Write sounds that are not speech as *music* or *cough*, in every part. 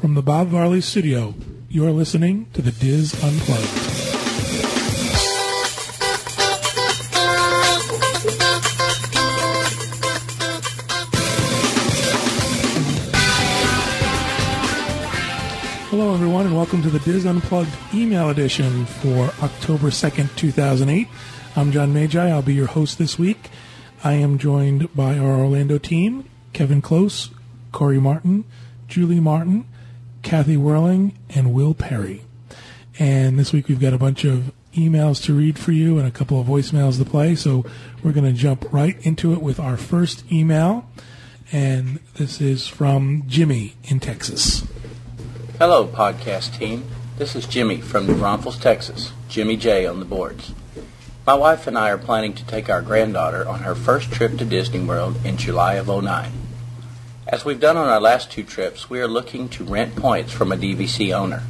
From the Bob Varley studio, you are listening to the DIS Unplugged. Hello, everyone, and welcome to the DIS Unplugged email edition for October 2nd, 2008. I'm John Magi. I'll be your host this week. I am joined by our Orlando team Kevin Close, Corey Martin, Julie Martin, Kathy Whirling, and Will Perry. And this week we've got a bunch of emails to read for you and a couple of voicemails to play. So we're going to jump right into it with our first email. And this is from Jimmy in Texas. Hello, podcast team. This is Jimmy from New Braunfels, Texas. Jimmy J on the boards. My wife and I are planning to take our granddaughter on her first trip to Disney World in July of 09. As we've done on our last two trips, we are looking to rent points from a DVC owner.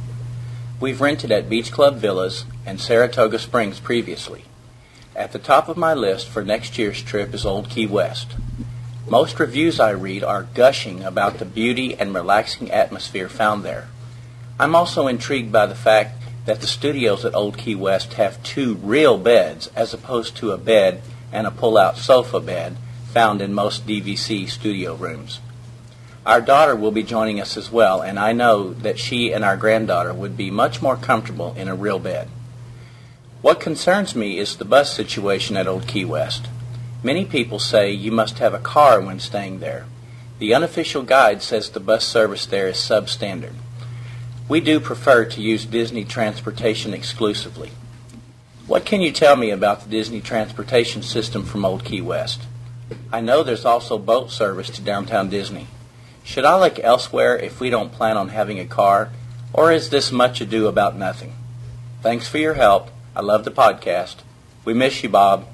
We've rented at Beach Club Villas and Saratoga Springs previously. At the top of my list for next year's trip is Old Key West. Most reviews I read are gushing about the beauty and relaxing atmosphere found there. I'm also intrigued by the fact that the studios at Old Key West have two real beds as opposed to a bed and a pull-out sofa bed found in most DVC studio rooms. Our daughter will be joining us as well, and I know that she and our granddaughter would be much more comfortable in a real bed. What concerns me is the bus situation at Old Key West. Many people say you must have a car when staying there. The unofficial guide says the bus service there is substandard. We do prefer to use Disney transportation exclusively. What can you tell me about the Disney transportation system from Old Key West? I know there's also boat service to downtown Disney. Should I look elsewhere if we don't plan on having a car, or is this much ado about nothing? Thanks for your help. I love the podcast. We miss you, Bob.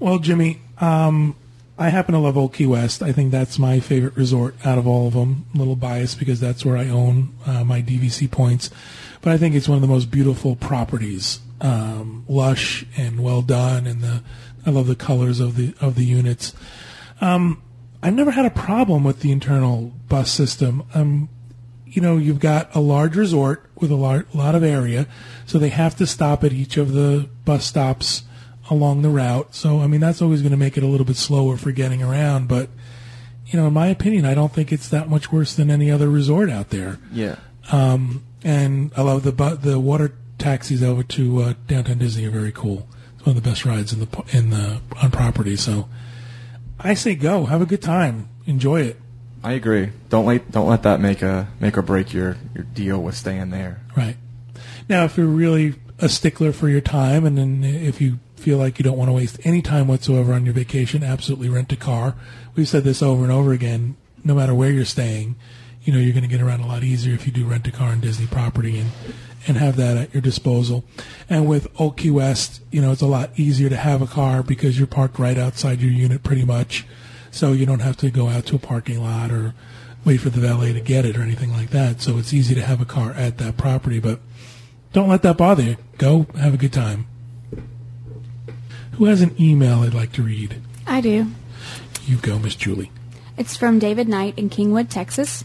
Well, Jimmy, um, I happen to love Old Key West. I think that's my favorite resort out of all of them. A little biased because that's where I own uh, my DVC points, but I think it's one of the most beautiful properties. Um, lush and well done, and the I love the colors of the of the units. Um, I've never had a problem with the internal bus system. Um, you know, you've got a large resort with a lar- lot of area, so they have to stop at each of the bus stops along the route. So, I mean, that's always going to make it a little bit slower for getting around. But, you know, in my opinion, I don't think it's that much worse than any other resort out there. Yeah. Um, and I love the bu- the water taxis over to uh, downtown Disney are very cool. It's one of the best rides in the in the on property. So, I say go, have a good time, enjoy it. I agree. Don't let don't let that make a make or break your your deal with staying there. Right. Now, if you're really a stickler for your time, and then if you feel like you don't want to waste any time whatsoever on your vacation, absolutely rent a car. We've said this over and over again. No matter where you're staying, you know you're going to get around a lot easier if you do rent a car on Disney property and and have that at your disposal. And with Old West, you know it's a lot easier to have a car because you're parked right outside your unit pretty much, so you don't have to go out to a parking lot or wait for the valet to get it or anything like that. So it's easy to have a car at that property, but don't let that bother you. Go have a good time. Who has an email I'd like to read? I do. You go, Miss Julie. It's from David Knight in Kingwood, Texas.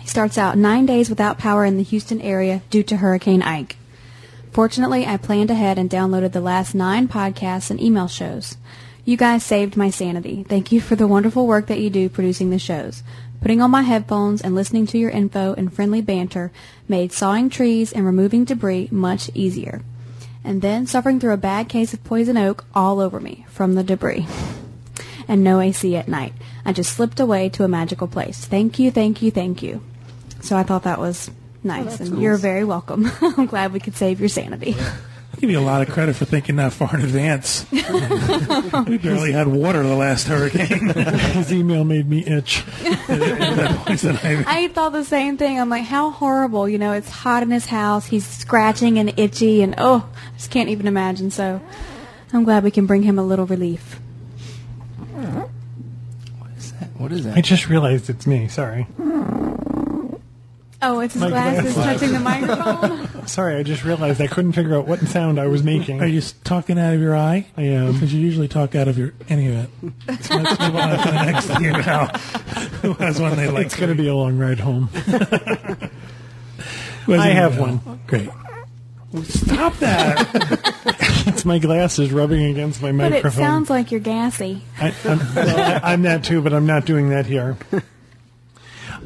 He starts out nine days without power in the Houston area due to Hurricane Ike. Fortunately, I planned ahead and downloaded the last nine podcasts and email shows. You guys saved my sanity. Thank you for the wonderful work that you do producing the shows. Putting on my headphones and listening to your info and friendly banter made sawing trees and removing debris much easier and then suffering through a bad case of poison oak all over me from the debris. *laughs* And no AC at night. I just slipped away to a magical place. Thank you, thank you, thank you. So I thought that was nice, and cool. you're very welcome. *laughs* I'm glad we could save your sanity. I give you a lot of credit for thinking that far in advance. *laughs* we barely had water the last hurricane. *laughs* His email made me itch. I thought the same thing. I'm like, how horrible. You know, it's hot in his house. He's scratching and itchy, and oh, I just can't even imagine. So I'm glad we can bring him a little relief. What is that? I just realized it's me. Sorry. Oh, it's his My glasses glasses. touching the microphone. *laughs* Sorry, I just realized I couldn't figure out what sound I was making. Are you talking out of your eye? I am. Because you usually talk out of your any event. So let's move on to the next email. now. *laughs* has one they like? It's going to be a long ride home. Who has *laughs* I have one. Great. Stop that. It's my glasses rubbing against my But it microphone. sounds like you're gassy. I, I'm, well, I, I'm that too, but I'm not doing that here.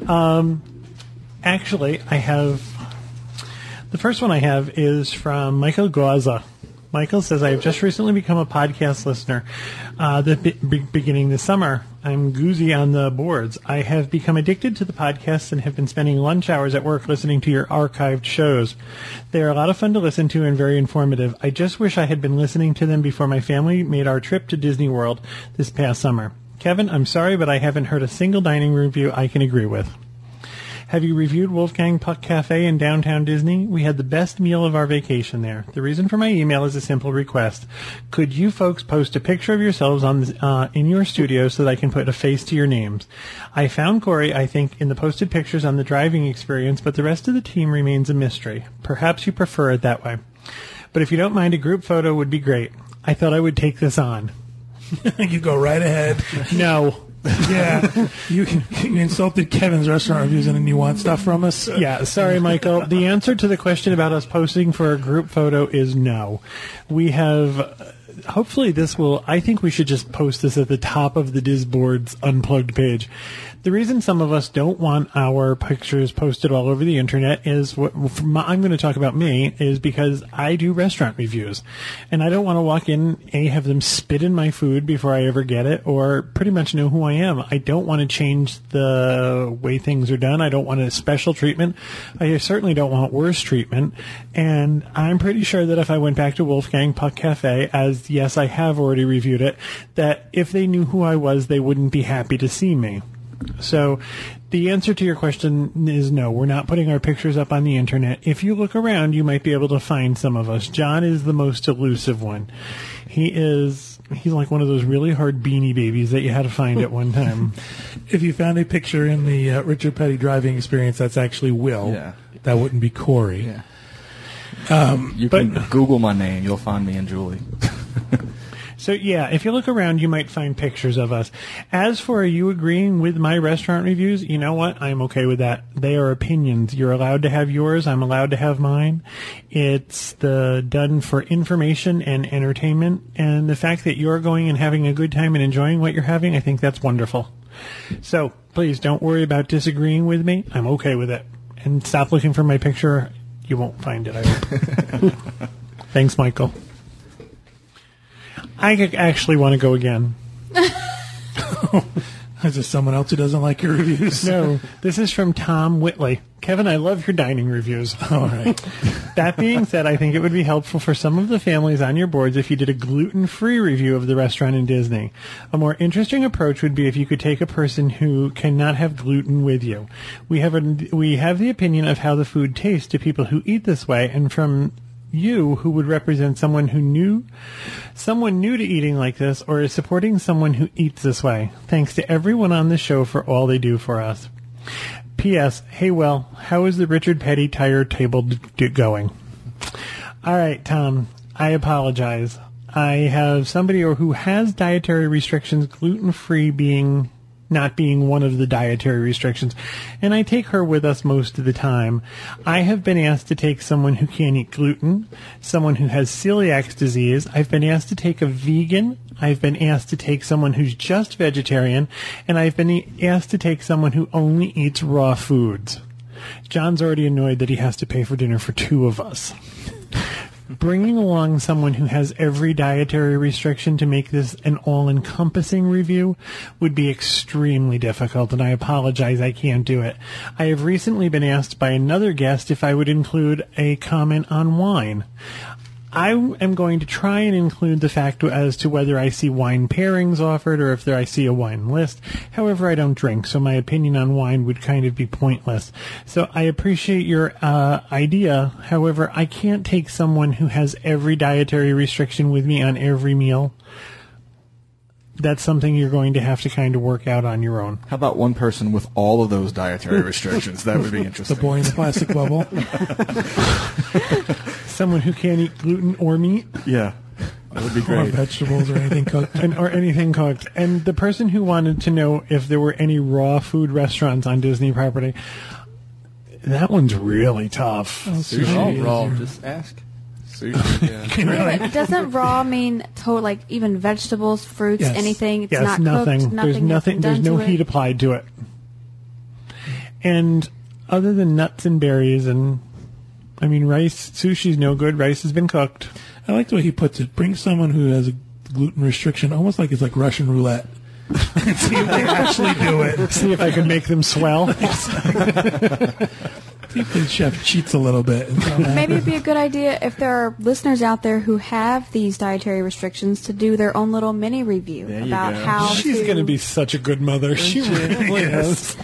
Um, actually, I have the first one I have is from Michael Gauza. Michael says, I have just recently become a podcast listener. Uh, the be- be- beginning this summer, I'm goozy on the boards. I have become addicted to the podcasts and have been spending lunch hours at work listening to your archived shows. They are a lot of fun to listen to and very informative. I just wish I had been listening to them before my family made our trip to Disney World this past summer. Kevin, I'm sorry, but I haven't heard a single dining review I can agree with. Have you reviewed Wolfgang Puck Cafe in downtown Disney? We had the best meal of our vacation there. The reason for my email is a simple request. Could you folks post a picture of yourselves on uh, in your studio so that I can put a face to your names? I found Corey, I think, in the posted pictures on the driving experience, but the rest of the team remains a mystery. Perhaps you prefer it that way. But if you don't mind, a group photo would be great. I thought I would take this on. *laughs* you go right ahead. No. *laughs* Yeah. you, you insulted Kevin's restaurant reviews and then you want stuff from us? Yeah, sorry, Michael. The answer to the question about us posting for a group photo is no. We have. Hopefully, this will. I think we should just post this at the top of the Disboards unplugged page. The reason some of us don't want our pictures posted all over the internet is what my- I'm going to talk about me is because I do restaurant reviews, and I don't want to walk in a have them spit in my food before I ever get it, or pretty much know who I am. I don't want to change the way things are done. I don't want a special treatment. I certainly don't want worse treatment. And I'm pretty sure that if I went back to Wolfgang Puck Cafe, as yes, I have already reviewed it, that if they knew who I was, they wouldn't be happy to see me. So the answer to your question is no. We're not putting our pictures up on the internet. If you look around, you might be able to find some of us. John is the most elusive one. He is he's like one of those really hard beanie babies that you had to find at one *laughs* time. If you found a picture in the uh, Richard Petty driving experience, that's actually Will. Yeah. That wouldn't be Corey. Yeah. you but- can Google my name. You'll find me and Julie. *laughs* So yeah, if you look around, you might find pictures of us. As for you agreeing with my restaurant reviews, you know what? I'm okay with that. They are opinions. You're allowed to have yours. I'm allowed to have mine. It's the done for information and entertainment, and the fact that you're going and having a good time and enjoying what you're having, I think that's wonderful. So please don't worry about disagreeing with me. I'm okay with it. And stop looking for my picture. You won't find it. I hope. *laughs* Thanks, Michael. I actually want to go again. *laughs* Is there someone else who doesn't like your reviews? No, this is from Tom Whitley. Kevin, I love your dining reviews. *laughs* All right. That being said, I think it would be helpful for some of the families on your boards if you did a gluten-free review of the restaurant in Disney. A more interesting approach would be if you could take a person who cannot have gluten with you. We have a, we have the opinion of how the food tastes to people who eat this way, and from you who would represent someone who knew someone new to eating like this or is supporting someone who eats this way. Thanks to everyone on the show for all they do for us. P.S. Hey, well, how is the Richard Petty tire table d- d- going? All right, Tom. I apologize. I have somebody or who has dietary restrictions, gluten free being not being one of the dietary restrictions, and I take her with us most of the time. I have been asked to take someone who can't eat gluten, someone who has celiac disease. I've been asked to take a vegan. I've been asked to take someone who's just vegetarian, and I've been asked to take someone who only eats raw foods. John's already annoyed that he has to pay for dinner for two of us. Bringing along someone who has every dietary restriction to make this an all encompassing review would be extremely difficult, and I apologize I can't do it. I have recently been asked by another guest if I would include a comment on wine. I am going to try and include the fact as to whether I see wine pairings offered or if there I see a wine list. However, I don't drink, so my opinion on wine would kind of be pointless. So I appreciate your uh, idea. However, I can't take someone who has every dietary restriction with me on every meal. That's something you're going to have to kind of work out on your own. How about one person with all of those dietary restrictions? That would be *laughs* interesting. The boy in the plastic bubble. *laughs* Someone who can't eat gluten or meat. Yeah, that would be great. or great. vegetables or anything cooked. *laughs* and, or anything cooked. And the person who wanted to know if there were any raw food restaurants on Disney property, That one's really tough. Oh, Sushi. Oh, is raw. Just ask. Sushi, *laughs* yeah. *laughs* But doesn't raw mean to like even vegetables, fruits, Yes. anything? It's yes, not nothing. cooked. Nothing. There's nothing. There's done no to heat it. applied to it. And other than nuts and berries, and I mean, rice sushi's no good. Rice has been cooked. I like the way he puts it. Bring someone who has a gluten restriction, almost like it's like Russian roulette. And *laughs* see if they actually do it. See if I can make them swell. See if the chef cheats a little bit. Maybe it'd be a good idea if there are listeners out there who have these dietary restrictions to do their own little mini review There about how She's going to be such a good mother. She really is.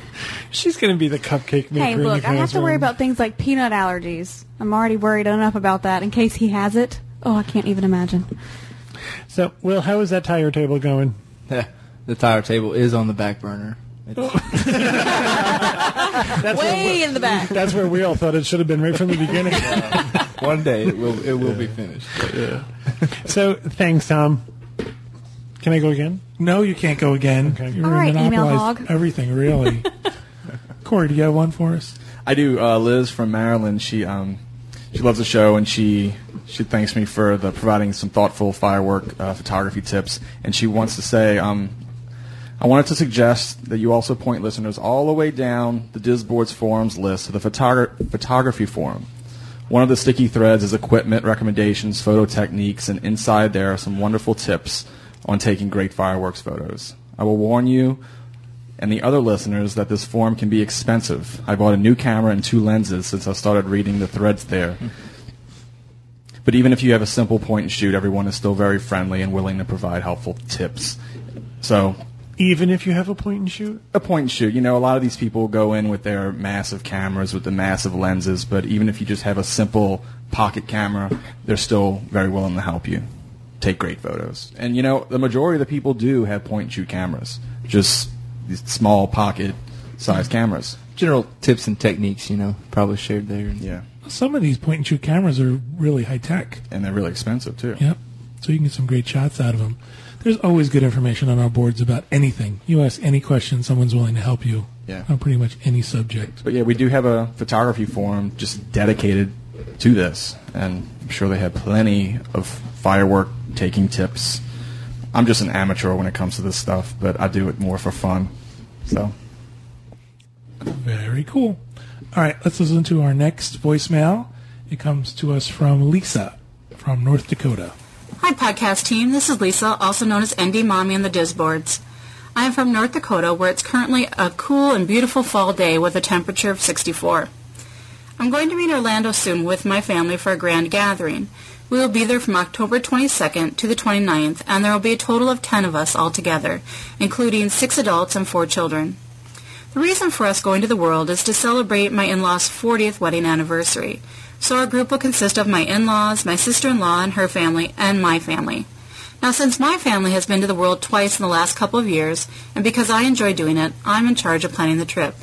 She's going to be the cupcake maker. Hey, in the look, I have to worry about things like peanut allergies. I'm already worried enough about that in case he has it. Oh, I can't even imagine. So, Will, how is that tire table going? *laughs* the tire table is on the back burner. *laughs* That's Way in the back. That's where we all thought it should have been right from the beginning. *laughs* one day it will it will be finished. But, yeah. so, thanks, Tom. Can I go again? no, you can't go again. Okay. You're All right, email monopolized hog. everything, really. *laughs* Corey, do you have one for us? I do. Uh, Liz from Maryland. She um, she loves the show, and she she thanks me for the providing some thoughtful firework uh, photography tips. And she wants to say, um, I wanted to suggest that you also point listeners all the way down the Disboards forums list to the photogra- photography forum. One of the sticky threads is equipment recommendations, photo techniques, and inside there are some wonderful tips on taking great fireworks photos. I will warn you and the other listeners that this forum can be expensive. I bought a new camera and two lenses since I started reading the threads there. *laughs* But even if you have a simple point and shoot, everyone is still very friendly and willing to provide helpful tips. So, Even if you have a point and shoot? a point and shoot. You know, a lot of these people go in with their massive cameras, with the massive lenses, but even if you just have a simple pocket camera, they're still very willing to help you take great photos. And, you know, the majority of the people do have point and shoot cameras, just these small pocket sized cameras. General tips and techniques, you know, probably shared there. Yeah. Some of these point and shoot cameras are really high tech. And they're really expensive, too. Yep. So you can get some great shots out of them. There's always good information on our boards about anything. You ask any question, someone's willing to help you Yeah. on pretty much any subject. But yeah, we do have a photography forum just dedicated to this, and I'm sure they have plenty of firework taking tips. I'm just an amateur when it comes to this stuff, but I do it more for fun. So, Very cool. All right, let's listen to our next voicemail. It comes to us from Lisa from North Dakota. Hi, podcast team. This is Lisa, also known as ND Mommy on the Disboards. I am from North Dakota, where it's currently a cool and beautiful fall day with a temperature of 64. I'm going to be in Orlando soon with my family for a grand gathering. We will be there from October 22nd to the 29th, and there will be a total of 10 of us all together, including six adults and four children. The reason for us going to the world is to celebrate my in-laws' 40th wedding anniversary. So our group will consist of my in-laws, my sister-in-law and her family, and my family. Now, since my family has been to the world twice in the last couple of years, and because I enjoy doing it, I'm in charge of planning the trip.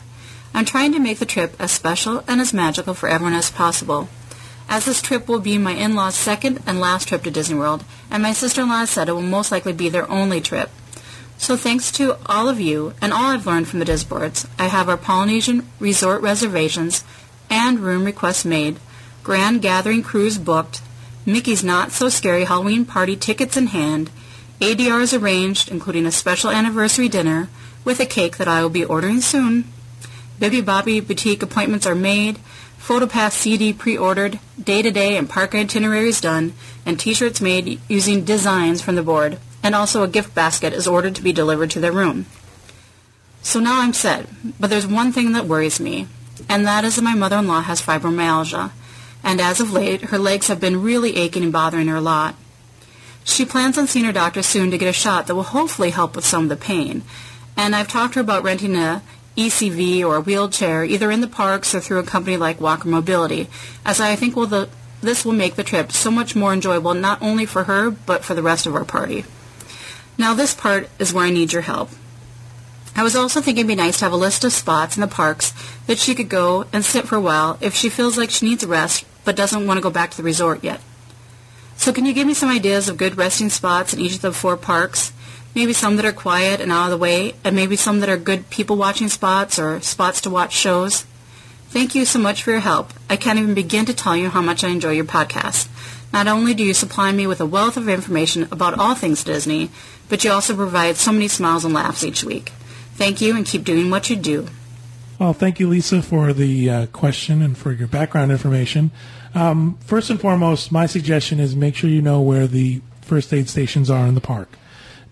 I'm trying to make the trip as special and as magical for everyone as possible. As this trip will be my in-laws' second and last trip to Disney World, and my sister-in-law said it will most likely be their only trip. So thanks to all of you and all I've learned from the Disboards, I have our Polynesian resort reservations and room requests made, grand gathering cruise booked, Mickey's Not So Scary Halloween party tickets in hand, ADRs arranged, including a special anniversary dinner with a cake that I will be ordering soon. Bibbidi Bobbidi boutique appointments are made, PhotoPass CD pre-ordered, day-to-day and park itineraries done, and t-shirts made using designs from the board, and also a gift basket is ordered to be delivered to their room. So now I'm set, but there's one thing that worries me, and that is that my mother-in-law has fibromyalgia, and as of late, her legs have been really aching and bothering her a lot. She plans on seeing her doctor soon to get a shot that will hopefully help with some of the pain, and I've talked to her about renting a ECV or a wheelchair either in the parks or through a company like Walker Mobility, as I think will the, this will make the trip so much more enjoyable not only for her but for the rest of our party. Now this part is where I need your help. I was also thinking it'd be nice to have a list of spots in the parks that she could go and sit for a while if she feels like she needs a rest but doesn't want to go back to the resort yet. So can you give me some ideas of good resting spots in each of the four parks? Maybe some that are quiet and out of the way, and maybe some that are good people watching spots or spots to watch shows. Thank you so much for your help. I can't even begin to tell you how much I enjoy your podcast. Not only do you supply me with a wealth of information about all things Disney, but you also provide so many smiles and laughs each week. Thank you and keep doing what you do. Well, thank you, Lisa, for the uh, question and for your background information. Um, first and foremost, my suggestion is make sure you know where the first aid stations are in the park.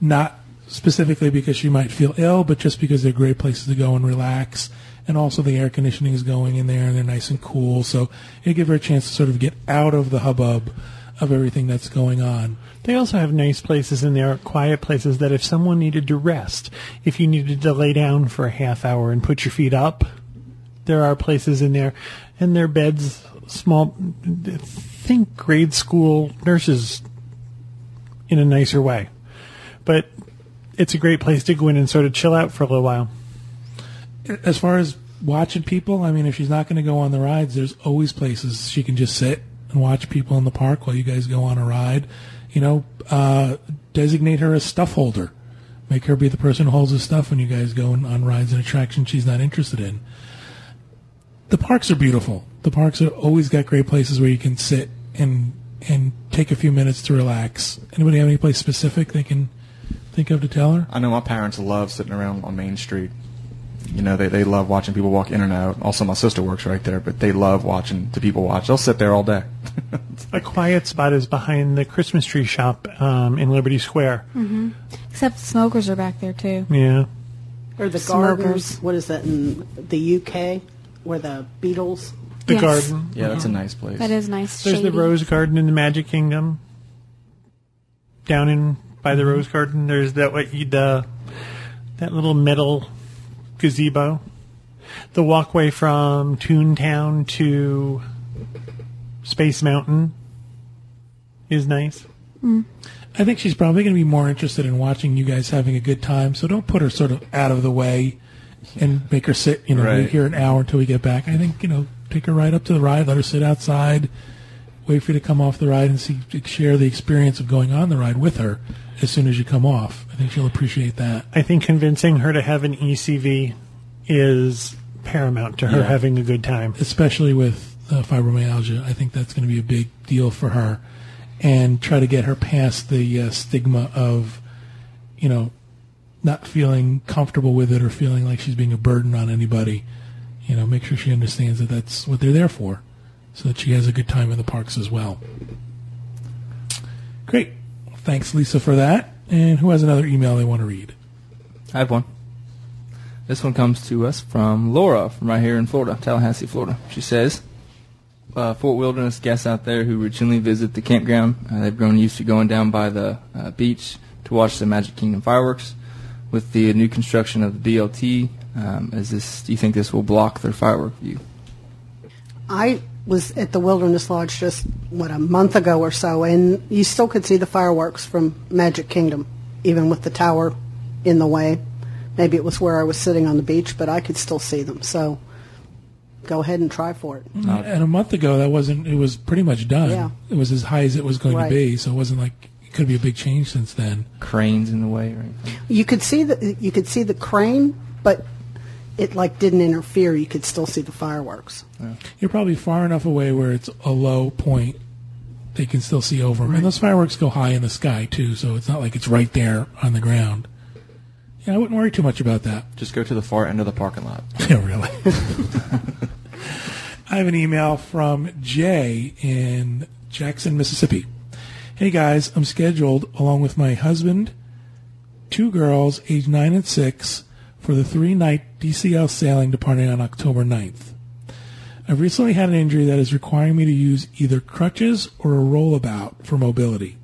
Not specifically because you might feel ill, but just because they're great places to go and relax. And also the air conditioning is going in there and they're nice and cool. So it give her a chance to sort of get out of the hubbub of everything that's going on. They also have nice places in there, quiet places that if someone needed to rest, if you needed to lay down for a half hour and put your feet up, there are places in there. And their beds, small, think grade school nurses in a nicer way. But it's a great place to go in and sort of chill out for a little while. As far as watching people, I mean, if she's not going to go on the rides, there's always places she can just sit and watch people in the park while you guys go on a ride. You know, uh, designate her a stuff holder. Make her be the person who holds the stuff when you guys go on, rides and attractions she's not interested in. The parks are beautiful. The parks are always got great places where you can sit and and take a few minutes to relax. Anybody have any place specific they can think of to tell her? I know my parents love sitting around on Main Street. You know, they, they love watching people walk in and out. Also, my sister works right there, but they love watching the people watch. They'll sit there all day. *laughs* A quiet spot is behind the Christmas tree shop um, in Liberty Square. Except smokers are back there too. Yeah. Or the Smokers. gardens. What is that in the UK? Where the Beatles. The Yes. garden. yeah, that's a nice place. That is nice. There's shady. the Rose Garden in the Magic Kingdom. Down in by the Rose Garden, there's that what you the that little metal gazebo. The walkway from Toontown to Space Mountain is nice. Mm. I think she's probably going to be more interested in watching you guys having a good time. So don't put her sort of out of the way and make her sit, you know, Right. wait here an hour until we get back. I think, you know, take her right up to the ride, let her sit outside, wait for you to come off the ride and see, share the experience of going on the ride with her as soon as you come off. I think she'll appreciate that. I think convincing her to have an ECV is paramount to her Yeah. having a good time. especially with uh, fibromyalgia. I think that's going to be a big deal for her, and try to get her past the uh, stigma of, you know, not feeling comfortable with it or feeling like she's being a burden on anybody. You know, make sure she understands that that's what they're there for, so that she has a good time in the parks as well. Great, thanks Lisa for that. And who has another email they want to read? I have one. This one comes to us from Laura from right here in Florida, Tallahassee, Florida. She says, uh, Fort Wilderness guests out there who routinely visit the campground, uh, they've grown used to going down by the uh, beach to watch the Magic Kingdom fireworks. With the new construction of the BLT, um, is this? Do you think this will block their firework view? I was at the Wilderness Lodge just, what, a month ago or so, and you still could see the fireworks from Magic Kingdom, even with the tower in the way. Maybe it was where I was sitting on the beach, but I could still see them. So go ahead and try for it. Mm-hmm. And a month ago, that wasn't. It was pretty much done. Yeah. It was as high as it was going Right. to be, so it wasn't like it could be a big change since then. Cranes in the way or anything? You could see the you could see the crane, but it like didn't interfere. You could still see the fireworks. You're probably far enough away where it's a low point. They can still see over them, and those fireworks go high in the sky too, so it's not like it's right there on the ground. Yeah, I wouldn't worry too much about that. Just go to the far end of the parking lot. *laughs* Yeah, really. *laughs* I have an email from Jay in Jackson, Mississippi. Hey guys, I'm scheduled along with my husband, two girls age 9 and 6 for the three night DCL sailing departing on October 9th. I've recently had an injury that is requiring me to use either crutches or a rollabout for mobility.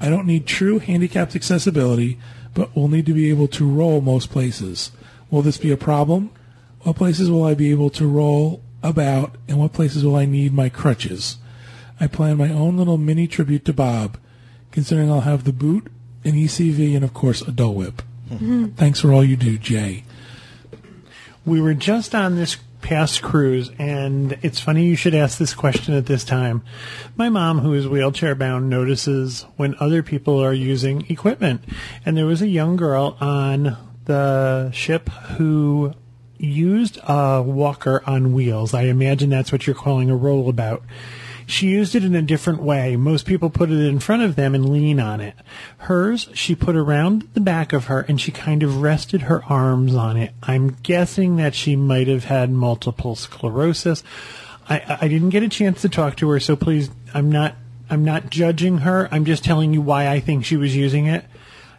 I don't need true handicapped accessibility, but will need to be able to roll most places. Will this be a problem? What places will I be able to roll about, and what places will I need my crutches? I plan my own little mini tribute to Bob, considering I'll have the boot, an ECV, and of course a Dole Whip. Mm-hmm. Thanks for all you do, Jay. We were just on this past cruise, and it's funny you should ask this question at this time. My mom, who is wheelchair bound, notices when other people are using equipment. And there was a young girl on the ship who used a walker on wheels. I imagine that's what you're calling a rollabout. She used it in a different way. Most people put it in front of them and lean on it. Hers, she put around the back of her and she kind of rested her arms on it. I'm guessing that she might have had multiple sclerosis. I, I didn't get a chance to talk to her, so please, I'm not, I'm not judging her. I'm just telling you why I think she was using it.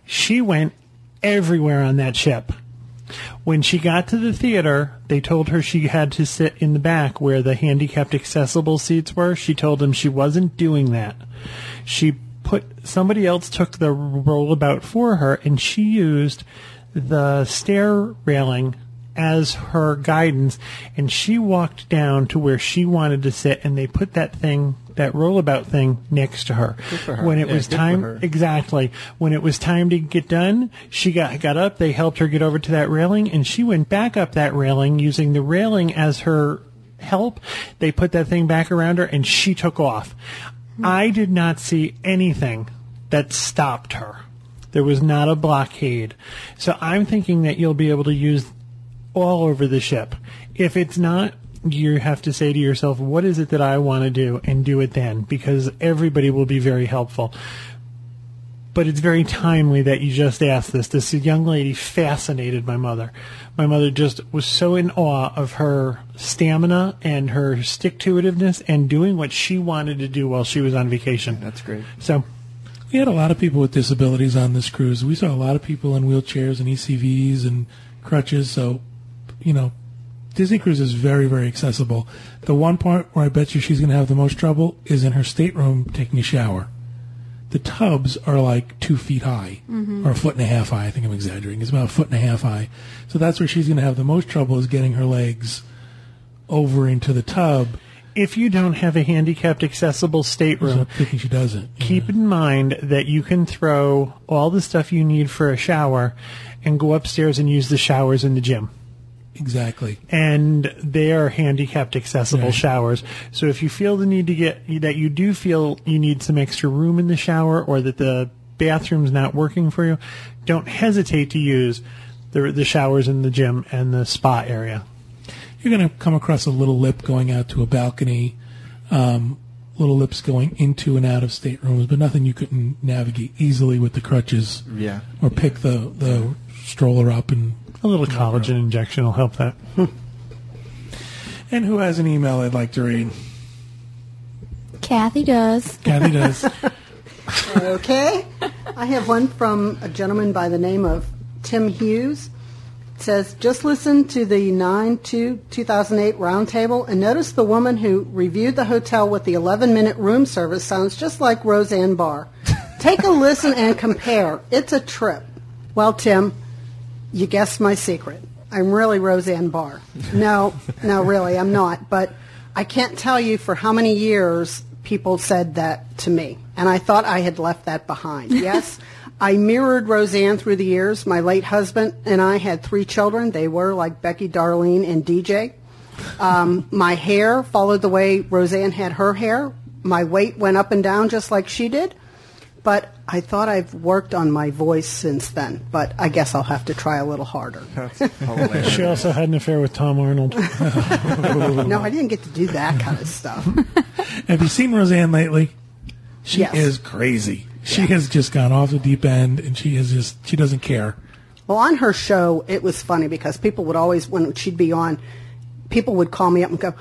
She went everywhere on that ship. When she got to the theater, they told her she had to sit in the back where the handicapped accessible seats were. She told them she wasn't doing that. She put somebody else took the rollabout for her and she used the stair railing as her guidance and she walked down to where she wanted to sit and they put that thing that rollabout thing next to her. her. When it Yeah, was time exactly when it was time to get done, she got got up, they helped her get over to that railing and she went back up that railing using the railing as her help. They put that thing back around her and she took off. I did not see anything that stopped her. There was not a blockade. So I'm thinking that you'll be able to use all over the ship. If it's not, you have to say to yourself, what is it that I want to do and do it then because everybody will be very helpful. But it's very timely that you just asked this. This young lady fascinated my mother. My mother just was so in awe of her stamina and her stick to itiveness and doing what she wanted to do while she was on vacation. That's great. So We had a lot of people with disabilities on this cruise. We saw a lot of people in wheelchairs and ECVs and crutches. So, you know, Disney Cruise is very, very accessible. The one part where I bet you she's going to have the most trouble is in her stateroom taking a shower. The tubs are like two feet high, mm-hmm. or a foot and a half high. I think I'm exaggerating. It's about a foot and a half high. So that's where she's going to have the most trouble is getting her legs over into the tub. if you don't have a handicapped accessible stateroom, I'm thinking she doesn't. keep in mind that you can throw all the stuff you need for a shower and go upstairs and use the showers in the gym. Exactly. And they are handicapped accessible Right. showers. So if you feel the need to get that you do feel you need some extra room in the shower or that the bathroom's not working for you, don't hesitate to use the the showers in the gym and the spa area. you're going to come across a little lip going out to a balcony, um, little lips going into and out of staterooms, but nothing you couldn't navigate easily with the crutches Yeah. or pick the, the stroller up. And, A little collagen injection will help that. Hmm. and who has an email I'd like to read? Kathy does. Kathy does. *laughs* Okay. I have one from a gentleman by the name of Tim Hughes. It says, just listen to the 9-2-2008 roundtable and notice the woman who reviewed the hotel with the 11-minute room service sounds just like Roseanne Barr. Take a listen and compare. It's a trip. Well, Tim, you guessed my secret. I'm really Roseanne Barr. No, no, really, I'm not. But I can't tell you for how many years people said that to me. And I thought I had left that behind. *laughs* Yes, I mirrored Roseanne through the years. My late husband and I had three children. They were like Becky, Darlene, and DJ. Um, my hair followed the way Roseanne had her hair. My weight went up and down just like she did. But I thought I've worked on my voice since then. But I guess I'll have to try a little harder. *laughs* She also had an affair with Tom Arnold. no, I didn't get to do that kind of stuff. *laughs* have you seen Roseanne lately? She Yes. is crazy. She has just gone off the deep end, and she is just, she doesn't care. Well, on her show, it was funny because people would always, when she'd be on, people would call me up and go,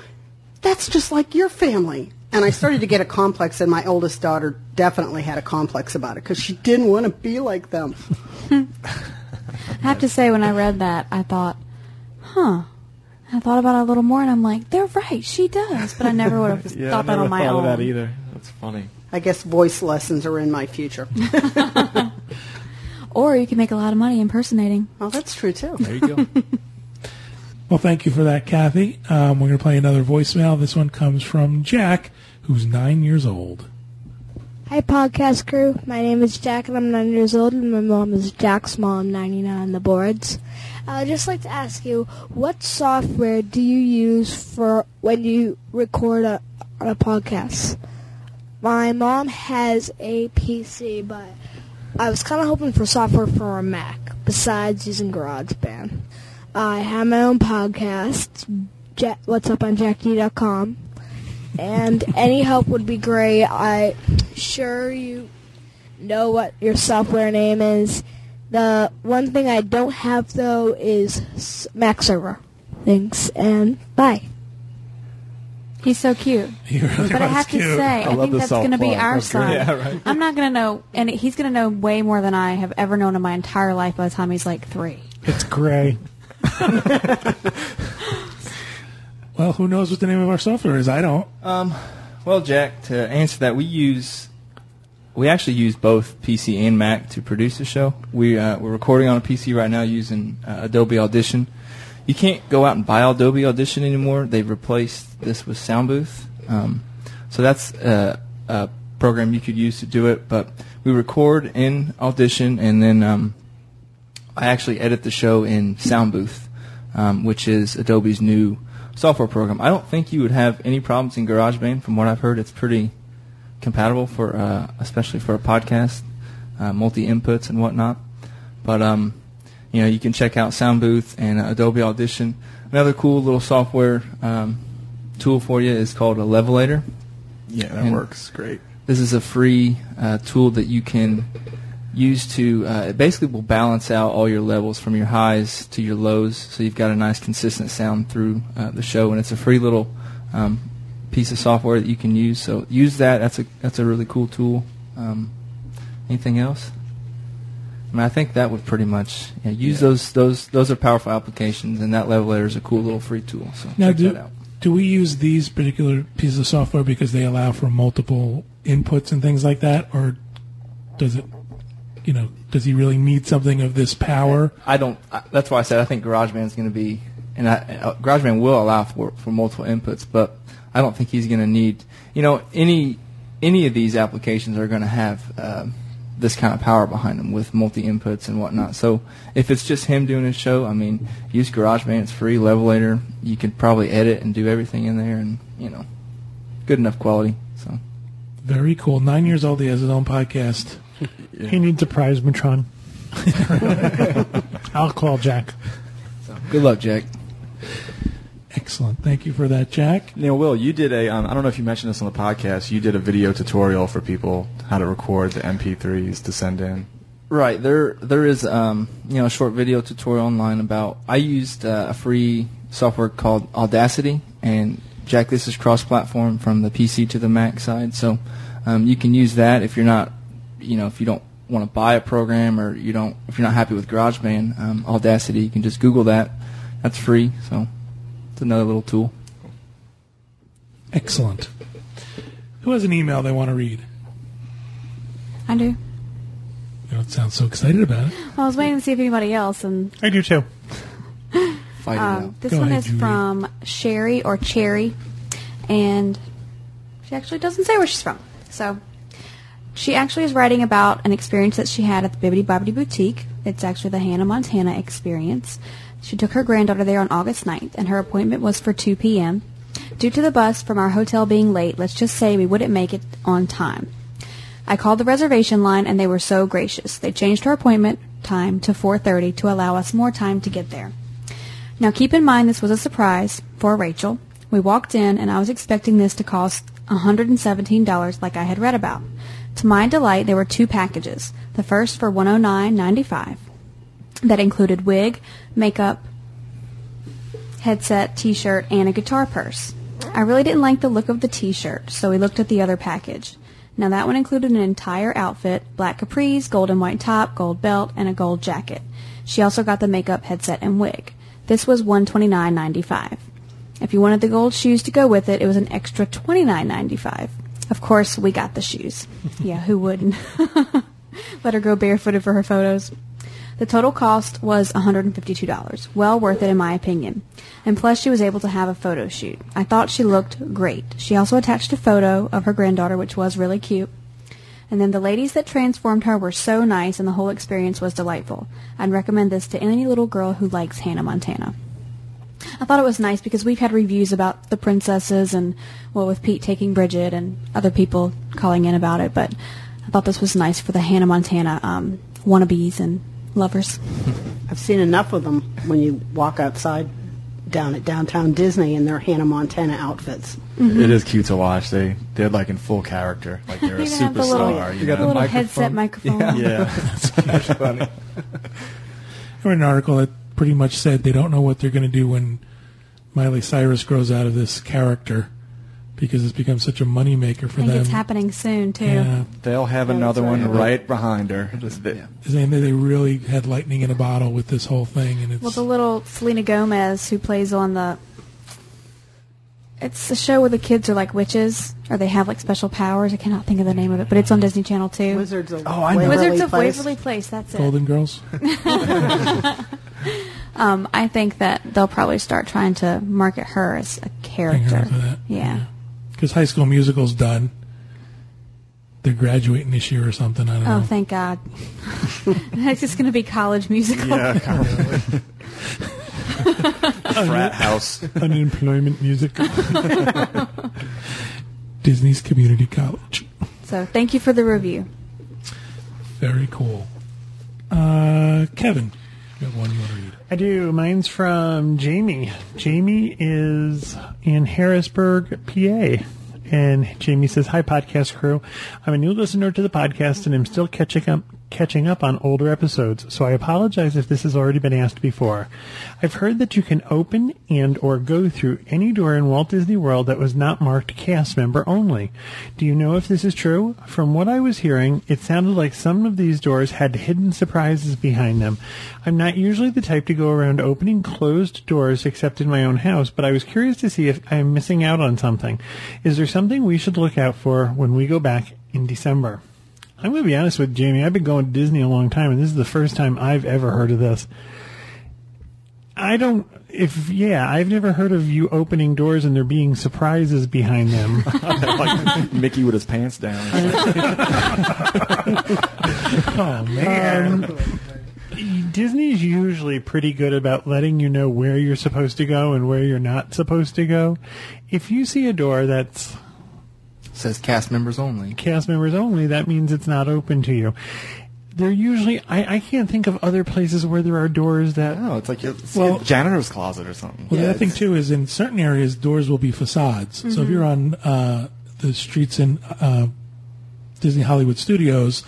"That's just like your family." And I started to get a complex, and my oldest daughter definitely had a complex about it because she didn't want to be like them. *laughs* I have to say, when I read that, I thought, huh. I thought about it a little more, and I'm like, they're right, she does. But I never would have *laughs* Yeah, thought I that on my thought own. of that either. That's funny. I guess voice lessons are in my future. *laughs* Or you can make a lot of money impersonating. Well, that's true too. There you go. Well, thank you for that, Kathy. Um, we're going to play another voicemail. This one comes from Jack, who's nine years old. Hi, podcast crew. My name is Jack, and I'm nine years old, and my mom is Jack's mom, 99 on the boards. I'd just like to ask you, what software do you use for when you record a, a podcast? My mom has a PC, but I was kind of hoping for software for a Mac, besides using GarageBand. I have my own podcast, ja- What's Up on JackD.com, and *laughs* any help would be great. I sure you know what your software name is. The one thing I don't have though is Mac server. Thanks and bye. He's so cute. He really But I was have to say, I, love think that's going to be our That's son. Yeah, right. I'm not going to know, and he's going to know way more than I have ever known in my entire life by the time he's like three. It's gray. *laughs* Well, who knows what the name of our software is? I don't. Um, well, Jack, to answer that, we use we actually use both PC and Mac to produce the show. We uh, we're recording on a PC right now using uh, Adobe Audition. You can't go out and buy Adobe Audition anymore. They've replaced this with Soundbooth. Um, so that's uh, a program you could use to do it. But we record in Audition, and then um, I actually edit the show in Soundbooth, um, which is Adobe's new software program. I don't think you would have any problems in GarageBand. From what I've heard, it's pretty compatible for, uh, especially for a podcast, uh, multi inputs and whatnot. But um, you know, you can check out Soundbooth and uh, Adobe Audition. Another cool little software um, tool for you is called a Levelator. Yeah, that And- works great. This is a free uh, tool that you can use to. Uh, it basically will balance out all your levels from your highs to your lows, so you've got a nice consistent sound through uh, the show. And it's a free little um, piece of software that you can use. So use that. That's a that's a really cool tool. Um, anything else? I mean, I think that would pretty much yeah, use Yeah. those those those are powerful applications, and that Levelator is a cool little free tool. So Now, check do, that out. do we use these particular pieces of software because they allow for multiple inputs and things like that, or does it, you know, does he really need something of this power? I don't. I, that's why I said I think GarageBand is going to be, and I, uh, GarageBand will allow for for multiple inputs, but I don't think he's going to need. You know, any any of these applications are going to have um this kind of power behind them with multi inputs and whatnot. So if it's just him doing his show, I mean, use GarageBand. It's free. Levelator. You could probably edit and do everything in there, and you know, good enough quality. So Very cool. Nine years old, he has his own podcast. *laughs* He needs a prize matron. *laughs* I'll call Jack. so good luck, Jack. Excellent. Thank you for that, Jack. Now, Will, you did a. Um, I don't know if you mentioned this on the podcast. You did a video tutorial for people how to record the MP3s to send in. Right there, there is um, you know a short video tutorial online about. I used uh, a free software called Audacity, and Jack, this is cross-platform from the PC to the Mac side, so um, you can use that if you're not, you know, if you don't want to buy a program or you don't, if you're not happy with GarageBand, um, Audacity, you can just Google that. That's free, so it's another little tool. Excellent. Who has an email they want to read? I do. You don't sound so excited about it. Well, I was waiting to see if anybody else, and I do too. Fight it um, out. this Go one ahead, is Julie. from Sherry or Cherry, and she actually doesn't say where she's from. So she actually is writing about an experience that she had at the Bibbidi Bobbidi Boutique. It's actually the Hannah Montana experience. She took her granddaughter there on August 9th, and her appointment was for 2 p.m. Due to the bus from our hotel being late, let's just say we wouldn't make it on time. I called the reservation line and they were so gracious. They changed our appointment time to 4:30 to allow us more time to get there. Now keep in mind this was a surprise for Rachel. We walked in and I was expecting this to cost $117 like I had read about. To my delight, there were two packages. The first for $109.95 that included wig, makeup, headset, t-shirt, and a guitar purse. I really didn't like the look of the t-shirt, so we looked at the other package. Now that one included an entire outfit, black capris, gold and white top, gold belt, and a gold jacket. She also got the makeup, headset, and wig. This was $129.95. If you wanted the gold shoes to go with it, it was an extra $29.95. Of course, we got the shoes. *laughs* yeah, who wouldn't? *laughs* Let her go barefooted for her photos. The total cost was $152. Well worth it in my opinion. And plus she was able to have a photo shoot. I thought she looked great. She also attached a photo of her granddaughter which was really cute. And then the ladies that transformed her were so nice and the whole experience was delightful. I'd recommend this to any little girl who likes Hannah Montana. I thought it was nice because we've had reviews about the princesses and well with Pete taking Bridget and other people calling in about it, but I thought this was nice for the Hannah Montana um, wannabes and lovers. *laughs* I've seen enough of them when you walk outside down at downtown Disney in their Hannah Montana outfits. Mm-hmm. It is cute to watch. They they're like in full character, like they're *laughs* a Even have the little, superstar. You got the know? little headset microphone. yeah. *laughs* That's funny. I read an article that pretty much said they don't know what they're going to do when Miley Cyrus grows out of this character because it's become such a moneymaker I for think them. it's happening soon too. Yeah. They'll have Yeah, another that's one right. right behind her. They- Saying that they really had lightning in a bottle with this whole thing, and it's Well, the little Selena Gomez who plays on the. It's a show where the kids are like witches, or they have like special powers. I cannot think of the name of it, but it's on Disney Channel too. Wizards of Oh, I know. Waverly Wizards of Place. Waverly Place. That's it. Golden Girls. *laughs* *laughs* Um, I think that they'll probably start trying to market her as a character. after that. Yeah. Because High School Musical's done. They're graduating this year or something. I don't Oh, know. thank God. *laughs* It's just going to be college musical. Yeah, *laughs* kind of. *laughs* Frat house. Unemployment music. Disney's Community College. So thank you for the review. Very cool. Uh, Kevin, have one you want to read. I do. Mine's from Jamie. Jamie is in Harrisburg, PA. And Jamie says, Hi, podcast crew. I'm a new listener to the podcast and I'm still catching up, catching up on older episodes, so I apologize if this has already been asked before. I've heard that you can open and or go through any door in Walt Disney World that was not marked cast member only. Do you know if this is true? From what I was hearing, it sounded like some of these doors had hidden surprises behind them. I'm not usually the type to go around opening closed doors except in my own house, but I was curious to see if I am missing out on something. Is there something we should look out for when we go back in December? I'm going to be honest with Jamie. I've been going to Disney a long time, and this is the first time I've ever heard of this. I don't. If yeah, I've never heard of you opening doors and there being surprises behind them. *laughs* like Mickey with his pants down. *laughs* Oh man, Um, Disney's usually pretty good about letting you know where you're supposed to go and where you're not supposed to go. If you see a door that's Says cast members only. cast members only, that means it's not open to you. They're usually I, I can't think of other places where there are doors that No, it's like it's Well- a janitor's closet or something. Well, the other thing it's- too is in certain areas doors will be facades. So if you're on uh, the streets in uh, Disney Hollywood Studios,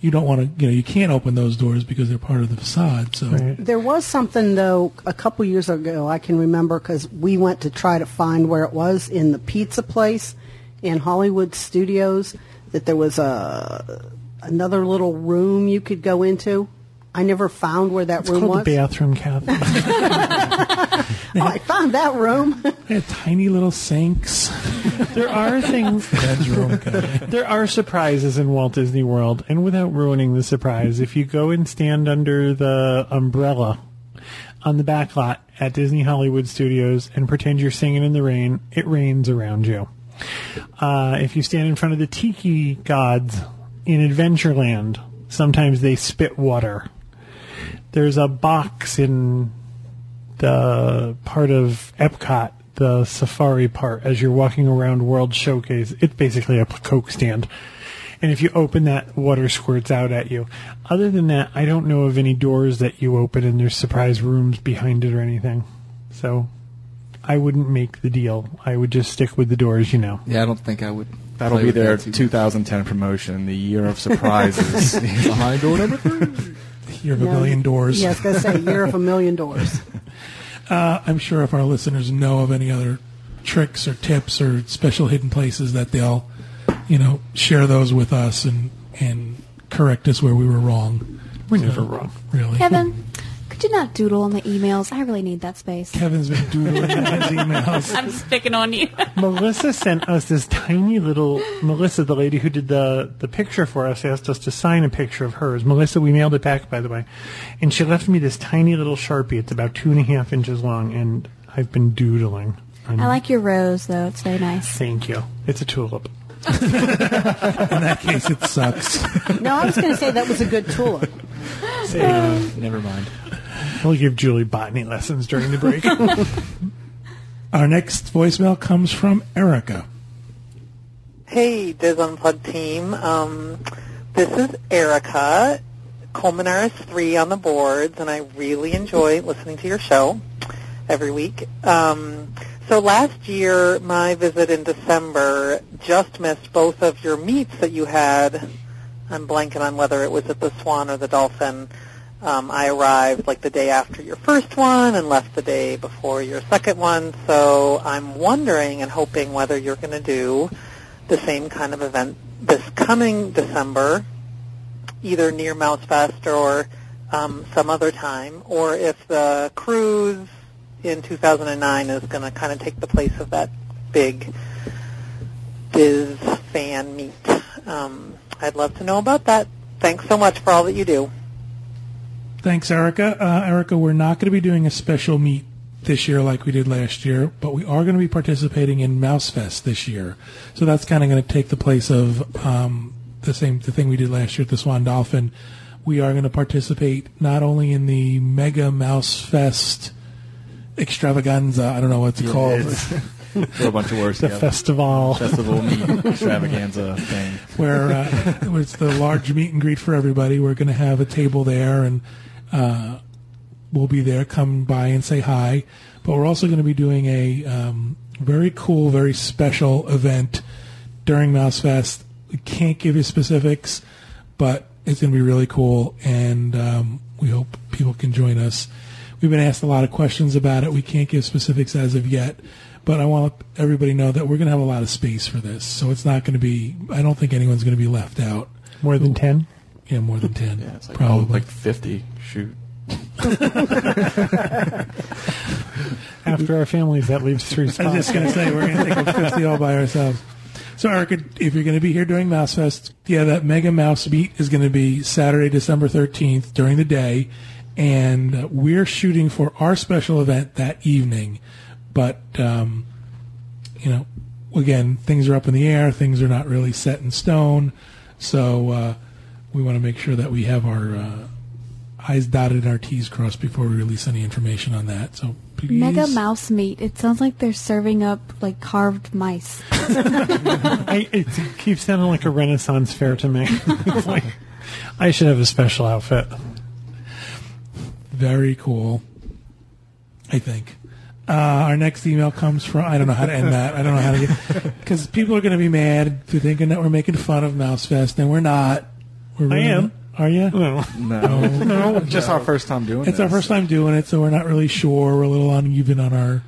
you don't want to, you know, you can't open those doors because they're part of the facade. So Right. There was something though a couple years ago I can remember because we went to try to find where it was in the pizza place in Hollywood Studios that there was a another little room you could go into. I never found where that it's room called was. the bathroom, Kathy. *laughs* oh, I found that room. they had tiny little sinks. *laughs* there are things Bedroom. guy. There are surprises in Walt Disney World, and without ruining the surprise, if you go and stand under the umbrella on the back lot at Disney Hollywood Studios and pretend you're singing in the rain, it rains around you. Uh, if you stand in front of the tiki gods in Adventureland, sometimes they spit water. There's a box in the part of Epcot, the safari part, as you're walking around World Showcase. It's basically a Coke stand. And if you open that, water squirts out at you. Other than that, I don't know of any doors that you open and there's surprise rooms behind it or anything. So I wouldn't make the deal. I would just stick with the doors, you know. Yeah, I don't think I would. That'll play be with their that too 2010 promotion, the year of surprises. *laughs* Behind door number three. *laughs* Year of a million doors. Yeah, I was going to say year of a million doors. *laughs* Uh, I'm sure if our listeners know of any other tricks or tips or special hidden places that they'll, you know, share those with us and and correct us where we were wrong. We're never wrong. Really. Kevin, could you not doodle on the emails? I really need that space. Kevin's been doodling in his emails. *laughs* I'm just picking on you. *laughs* Melissa sent us this tiny little Melissa, the lady who did the the picture for us, asked us to sign a picture of hers. Melissa, we mailed it back, by the way, and she left me this tiny little sharpie. It's about two and a half inches long, and I've been doodling. I like your rose, though. It's very nice. Thank you. It's a tulip. *laughs* In that case, it sucks. No, I was going to say that was a good tulip. Never mind. We'll give Julie botany lessons during the break. *laughs* Our next voicemail comes from Erica. Hey, DIS Unplugged team. Um, this is Erica Colmenares 3 on the boards, and I really enjoy listening to your show every week. Um, so last year, my visit in December just missed both of your meets that you had. I'm blanking on whether it was at the Swan or the Dolphin. Um, I arrived like the day after your first one and left the day before your second one. So I'm wondering and hoping whether you're going to do the same kind of event this coming December, either near Mouse Fest or um, some other time, or if the cruise in 2009 is going to kind of take the place of that big DIS fan meet. Um, I'd love to know about that. Thanks so much for all that you do. Thanks, Erica. Uh, Erica, we're not going to be doing a special meet this year like we did last year, but we are going to be participating in Mouse Fest this year. So that's kind of going to take the place of um, the same the thing we did last year at the Swan Dolphin. We are going to participate not only in the Mega Mouse Fest extravaganza. I don't know what to Yeah, call it. it's- *laughs* Throw a bunch of words The together. festival. Festival meet *laughs* extravaganza thing. where uh, *laughs* where it's the large meet and greet for everybody. We're going to have a table there, and uh, we'll be there. Come by and say hi. But we're also going to be doing a um, very cool, very special event during Mouse Fest. We can't give you specifics, but it's going to be really cool, and um, we hope people can join us. We've been asked a lot of questions about it. We can't give specifics as of yet, but I want everybody to know that we're going to have a lot of space for this. So it's not going to be. I don't think anyone's going to be left out. More than 10? Yeah, more than ten. Yeah, it's like probably. oh, like fifty. Shoot. *laughs* After our families, that leaves three spots. I was just going to say we're going to take up 50 all by ourselves. So, Erica, if you're going to be here during Mouse Fest, yeah, that Mega Mouse Meet is going to be Saturday, December 13th during the day, and uh, we're shooting for our special event that evening. But um, you know, again, things are up in the air. Things are not really set in stone. So uh, we want to make sure that we have our uh, I's dotted and our T's crossed before we release any information on that. So please. Mega mouse meat. It sounds like they're serving up like carved mice. *laughs* I, it keeps sounding like a Renaissance fair to me. *laughs* Like, I should have a special outfit. Very cool. I think. Uh, our next email comes from. I don't know how to end that. I don't know how to get. Because people are going to be mad. They're thinking that we're making fun of Mouse Fest, and we're not. We're I am. not. Are you? No. No, no, just our first time doing it. It's this. our first time doing it, so we're not really sure. We're a little uneven on our,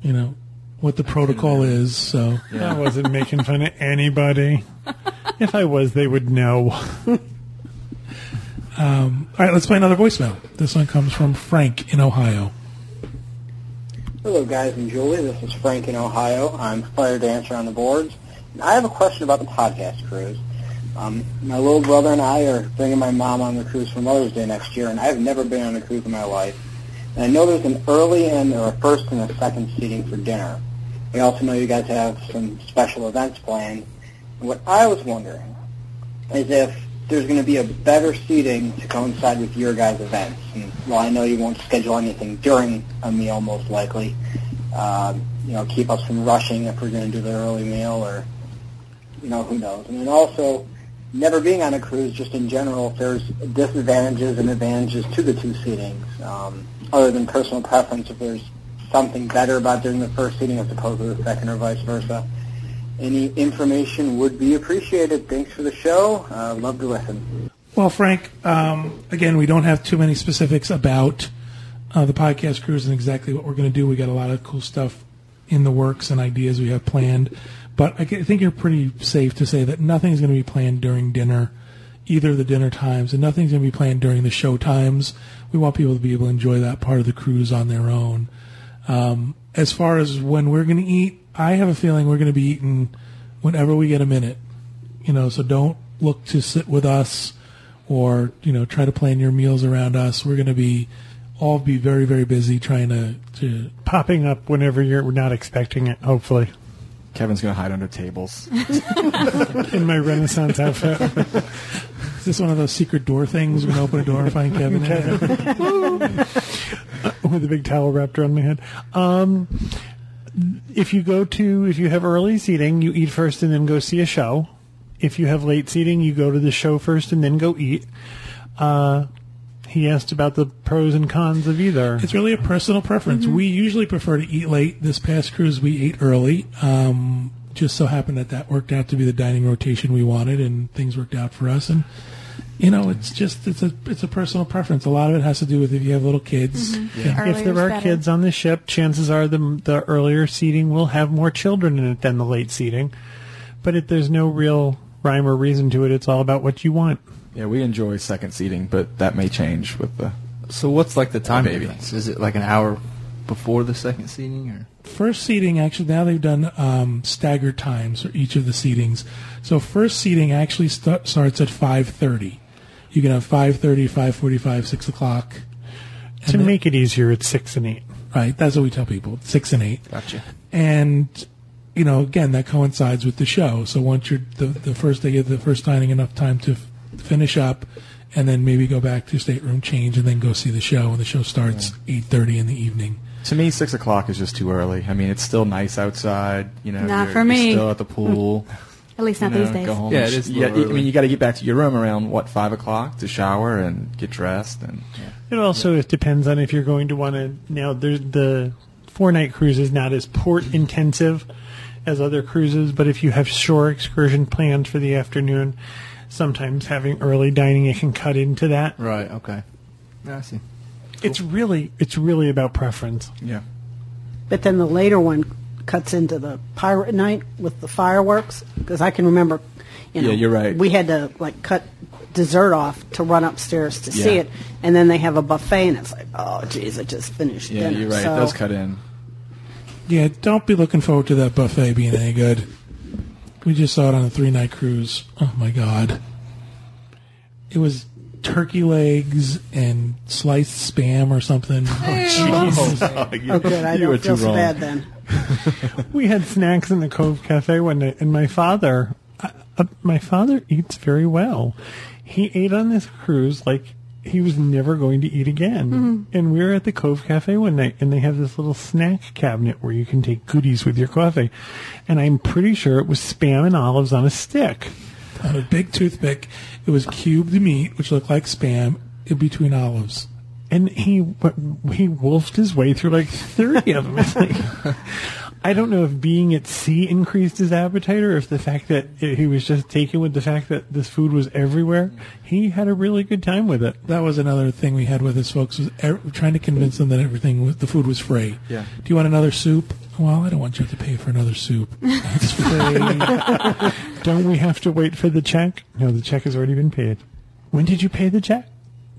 you know, what the protocol is. So I wasn't making fun of anybody. If I was, they would know. *laughs* Um, all right, let's play another voicemail. This one comes from Frank in Ohio. Hello, guys and Julie. This is Frank in Ohio. I'm fire dancer on the boards. I have a question about the podcast cruise. Um, my little brother and I are bringing my mom on the cruise for Mother's Day next year, and I've never been on a cruise in my life. And I know there's an early and or a first and a second seating for dinner. I also know you guys have some special events planned. And what I was wondering is if there's going to be a better seating to coincide with your guys' events. And while I know you won't schedule anything during a meal, most likely, um, you know, keep us from rushing if we're going to do the early meal, or you know, who knows. And then also, never being on a cruise, just in general, if there's disadvantages and advantages to the two seatings, um, other than personal preference, if there's something better about doing the first seating as opposed to the second, or vice versa. Any information would be appreciated. Thanks for the show. Uh, love to listen. Well, Frank, um, again, we don't have too many specifics about uh, the podcast cruise and exactly what we're going to do. We got a lot of cool stuff in the works and ideas we have planned, but I think you're pretty safe to say that nothing's going to be planned during dinner, either the dinner times, and nothing's going to be planned during the show times. We want people to be able to enjoy that part of the cruise on their own. Um, as far as when we're going to eat, I have a feeling we're going to be eating whenever we get a minute. You know, so don't look to sit with us or you know try to plan your meals around us. We're going to be all be very very busy trying to to Popping up whenever you're not expecting it, hopefully. Kevin's gonna hide under tables. *laughs* In my Renaissance outfit. *laughs* Is this one of those secret door things? We can open a door and find Kevin. in *laughs* with a big towel wrapped around my head. Um, if you go to, if you have early seating, you eat first and then go see a show. If you have late seating, you go to the show first and then go eat. Uh, he asked about the pros and cons of either. It's really a personal preference. We usually prefer to eat late. This past cruise, we ate early. Um, just so happened that that worked out to be the dining rotation we wanted, and things worked out for us. And you know, it's just it's a it's a personal preference. A lot of it has to do with if you have little kids. Yeah. If there are better. kids on the ship, chances are the the earlier seating will have more children in it than the late seating. But if there's no real rhyme or reason to it. It's all about what you want. Yeah, we enjoy second seating, but that may change with the. So what's like the time Maybe. difference? Is it like an hour before the second seating, or First seating, actually, now they've done um, staggered times for each of the seatings. So first seating actually st- starts at 5.30. You can have 5.30, 5.45, 6 o'clock. And To then- make it easier, it's six and eight. Right, that's what we tell people, 6 and 8. gotcha? And, you know, again, that coincides with the show. So once you're, the, the first, they give the first dining enough time to f- finish up and then maybe go back to stateroom change and then go see the show. And the show starts 8.30 in the evening. To me, six o'clock is just too early. I mean, it's still nice outside. You know, Not you're, for you're me. Still at the pool. *laughs* At least you not know, these days. Go home. Yeah, and it sh- Yeah, I mean, you got to get back to your room around what five o'clock to shower and get dressed and. It also it depends on if you're going to want to. Now, there's the four night cruise is not as port intensive as other cruises, but if you have shore excursion planned for the afternoon, sometimes having early dining it can cut into that. Right. Okay. Yeah, I see. It's really it's really about preference. Yeah. But then the later one cuts into the pirate night with the fireworks because I can remember. You know, Yeah, you're right. We had to like cut dessert off to run upstairs to see it, and then they have a buffet, and it's like, oh, geez, I just finished Yeah, dinner. you're right. So, it does cut in. Yeah, don't be looking forward to that buffet being any good. We just saw it on a three night cruise. Oh my god. It was turkey legs and sliced spam or something. *laughs* Oh, jeez. Oh, good. I You were don't feel too so wrong. bad then. *laughs* We had snacks in the Cove Cafe one night, and my father, uh, uh, my father eats very well. He ate on this cruise like he was never going to eat again. Mm-hmm. And we were at the Cove Cafe one night, and they have this little snack cabinet where you can take goodies with your coffee. And I'm pretty sure it was spam and olives on a stick. on a big toothpick. It was cubed meat, which looked like spam, in between olives. and he he wolfed his way through like thirty of them. *laughs* *laughs* It's like, I don't know if being at sea increased his appetite or if the fact that he was just taken with the fact that this food was everywhere. Mm. He had a really good time with it. That was another thing we had with his folks was ev- trying to convince them that everything was, the food was free. Yeah. Do you want another soup? Well, I don't want you to pay for another soup. It's *laughs* free. Don't we have to wait for the check? No, the check has already been paid. When did you pay the check?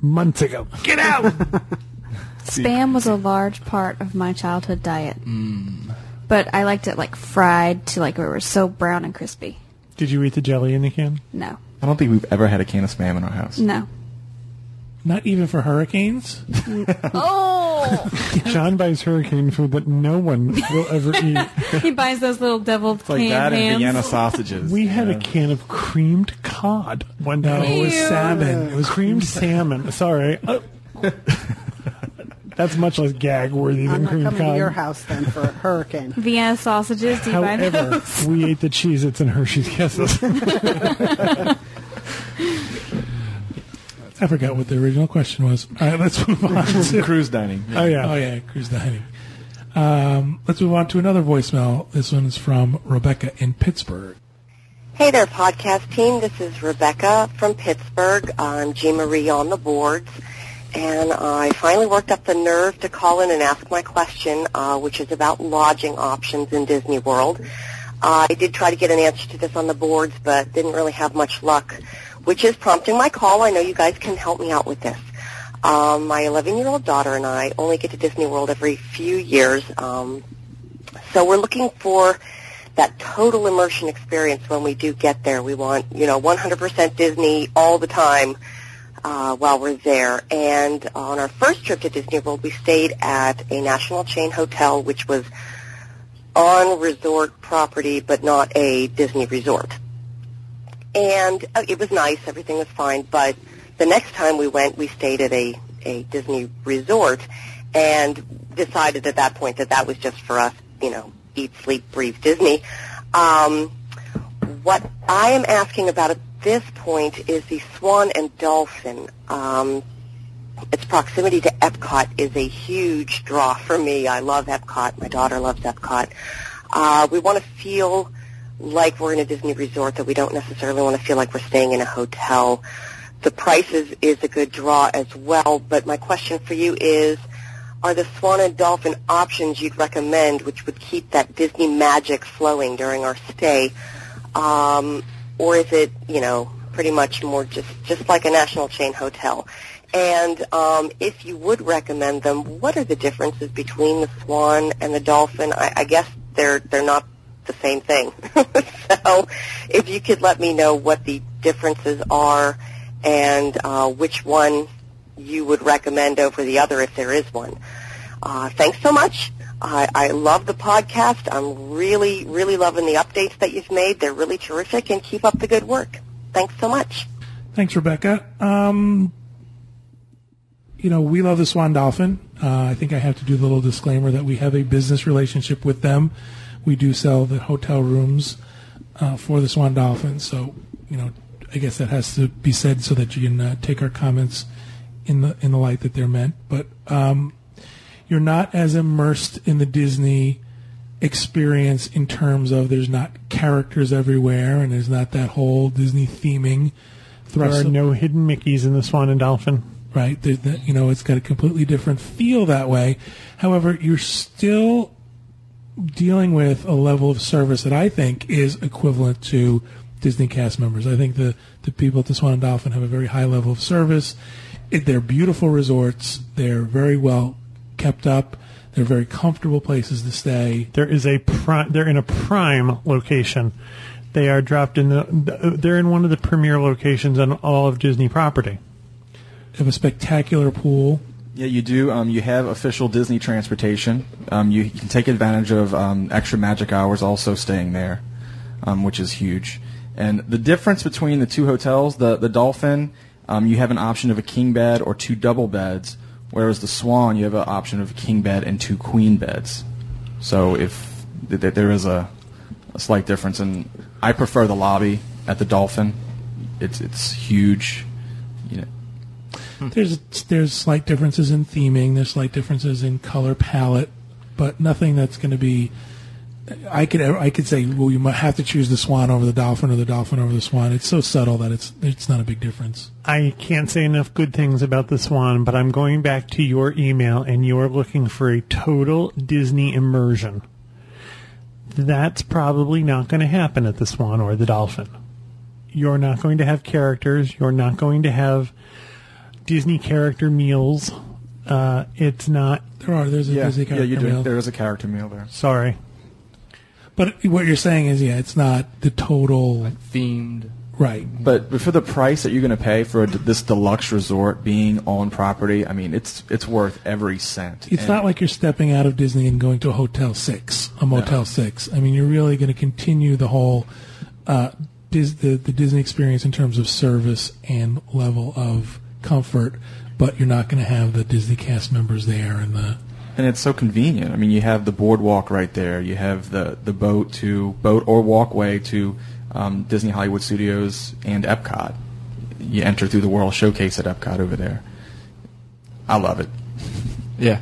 Months ago. Get out. *laughs* Spam was a large part of my childhood diet. Mm. But I liked it like fried to like where it was so brown and crispy. did you eat the jelly in the can? No. I don't think we've ever had a can of spam in our house. No. Not even for hurricanes. *laughs* Oh! *laughs* John buys hurricane food that no one will ever *laughs* eat. he buys those little deviled It's like canned that and hams. Vienna sausages. We had Yeah. a can of creamed cod one No, day. it was Ew. salmon. It was creamed salmon. Sorry. Uh, That's much less gag worthy I'm than not creamed coming to your cod. house then for a hurricane. *laughs* Vienna sausages. Do you buy However, those? we ate the Cheez-Its and Hershey's Kisses. *laughs* *laughs* I forgot what the original question was. All right, let's move on. to, cruise dining. oh yeah. oh yeah, cruise dining. Um, let's move on to another voicemail. This one is from Rebecca in Pittsburgh. Hey there, podcast team. This is Rebecca from Pittsburgh. I'm Jean Marie on the boards. And I finally worked up the nerve to call in and ask my question, uh, which is about lodging options in Disney World. Uh, I did try to get an answer to this on the boards, but didn't really have much luck, which is prompting my call. I know you guys can help me out with this. Um, my 11-year-old daughter and I only get to Disney World every few years, um, so we're looking for that total immersion experience when we do get there. We want, you know, 100% Disney all the time uh, while we're there. And on our first trip to Disney World, we stayed at a national chain hotel, which was on resort property, but not a Disney resort. And uh, it was nice. Everything was fine. But the next time we went, we stayed at a, a Disney resort and decided at that point that that was just for us, you know, eat, sleep, breathe Disney. Um, what I am asking about this point is the Swan and Dolphin. Um, its proximity to Epcot is a huge draw for me. I love Epcot. My daughter loves Epcot. Uh, we want to feel like we're in a Disney resort, that we don't necessarily want to feel like we're staying in a hotel. The prices is a good draw as well, but my question for you is, are the Swan and Dolphin options you'd recommend which would keep that Disney magic flowing during our stay? Um, or is it, you know, pretty much more just, just like a national chain hotel? And um, if you would recommend them, what are the differences between the Swan and the Dolphin? I, I guess they're they're not the same thing. *laughs* so, if you could let me know what the differences are and uh, which one you would recommend over the other, if there is one. Uh, thanks so much. I, I love the podcast. I'm really, really loving the updates that you've made. They're really terrific, and keep up the good work. Thanks so much. Thanks, Rebecca. Um, you know, we love the Swan Dolphin. Uh, I think I have to do the little disclaimer that we have a business relationship with them. We do sell the hotel rooms uh, for the Swan Dolphin, so you know, I guess that has to be said so that you can uh, take our comments in the in the light that they're meant. But um, you're not as immersed in the Disney experience in terms of there's not characters everywhere and there's not that whole Disney theming. There are no hidden Mickeys in the Swan and Dolphin. right? That- you know, it's got a completely different feel that way. However, you're still dealing with a level of service that I think is equivalent to Disney cast members. I think the, the people at the Swan and Dolphin have a very high level of service. It, they're beautiful resorts. They're very well kept up. They're very comfortable places to stay. There is a pri- they're in a prime location. They are dropped in the they're in one of the premier locations on all of Disney property. They have a spectacular pool. Yeah, you do. Um, you have official Disney transportation. Um, you, you can take advantage of um, extra magic hours also staying there, um, which is huge. And the difference between the two hotels, the the Dolphin, um, you have an option of a king bed or two double beds, whereas the Swan, you have an option of king bed and two queen beds. So if th- th- there is a, a slight difference, and I prefer the lobby at the Dolphin. It's it's huge. You know, hmm. There's there's slight differences in theming. There's slight differences in color palette, but nothing that's going to be. I could I could say well you might have to choose the swan over the dolphin or the dolphin over the swan. It's so subtle that it's it's not a big difference. I can't say enough good things about the Swan, but I'm going back to your email and you're looking for a total Disney immersion. That's probably not going to happen at the Swan or the Dolphin. You're not going to have characters. You're not going to have Disney character meals. Uh, it's not. There are there's a yeah, Disney yeah, you do. meal. There is a character meal there. Sorry. But what you're saying is yeah, it's not the total themed. right. But, but for the price that you're going to pay for a d this deluxe resort being on property, I mean, it's it's worth every cent. It's And- not like you're stepping out of Disney and going to a Hotel Six, a Motel Six. I mean, you're really going to continue the whole uh, Dis- the the Disney experience in terms of service and level of comfort, but you're not going to have the Disney cast members there and the and it's so convenient. I mean, you have the boardwalk right there. You have the the boat to boat or walkway to um, Disney Hollywood Studios and Epcot. You enter through the World Showcase at Epcot over there. I love it. *laughs* Yeah,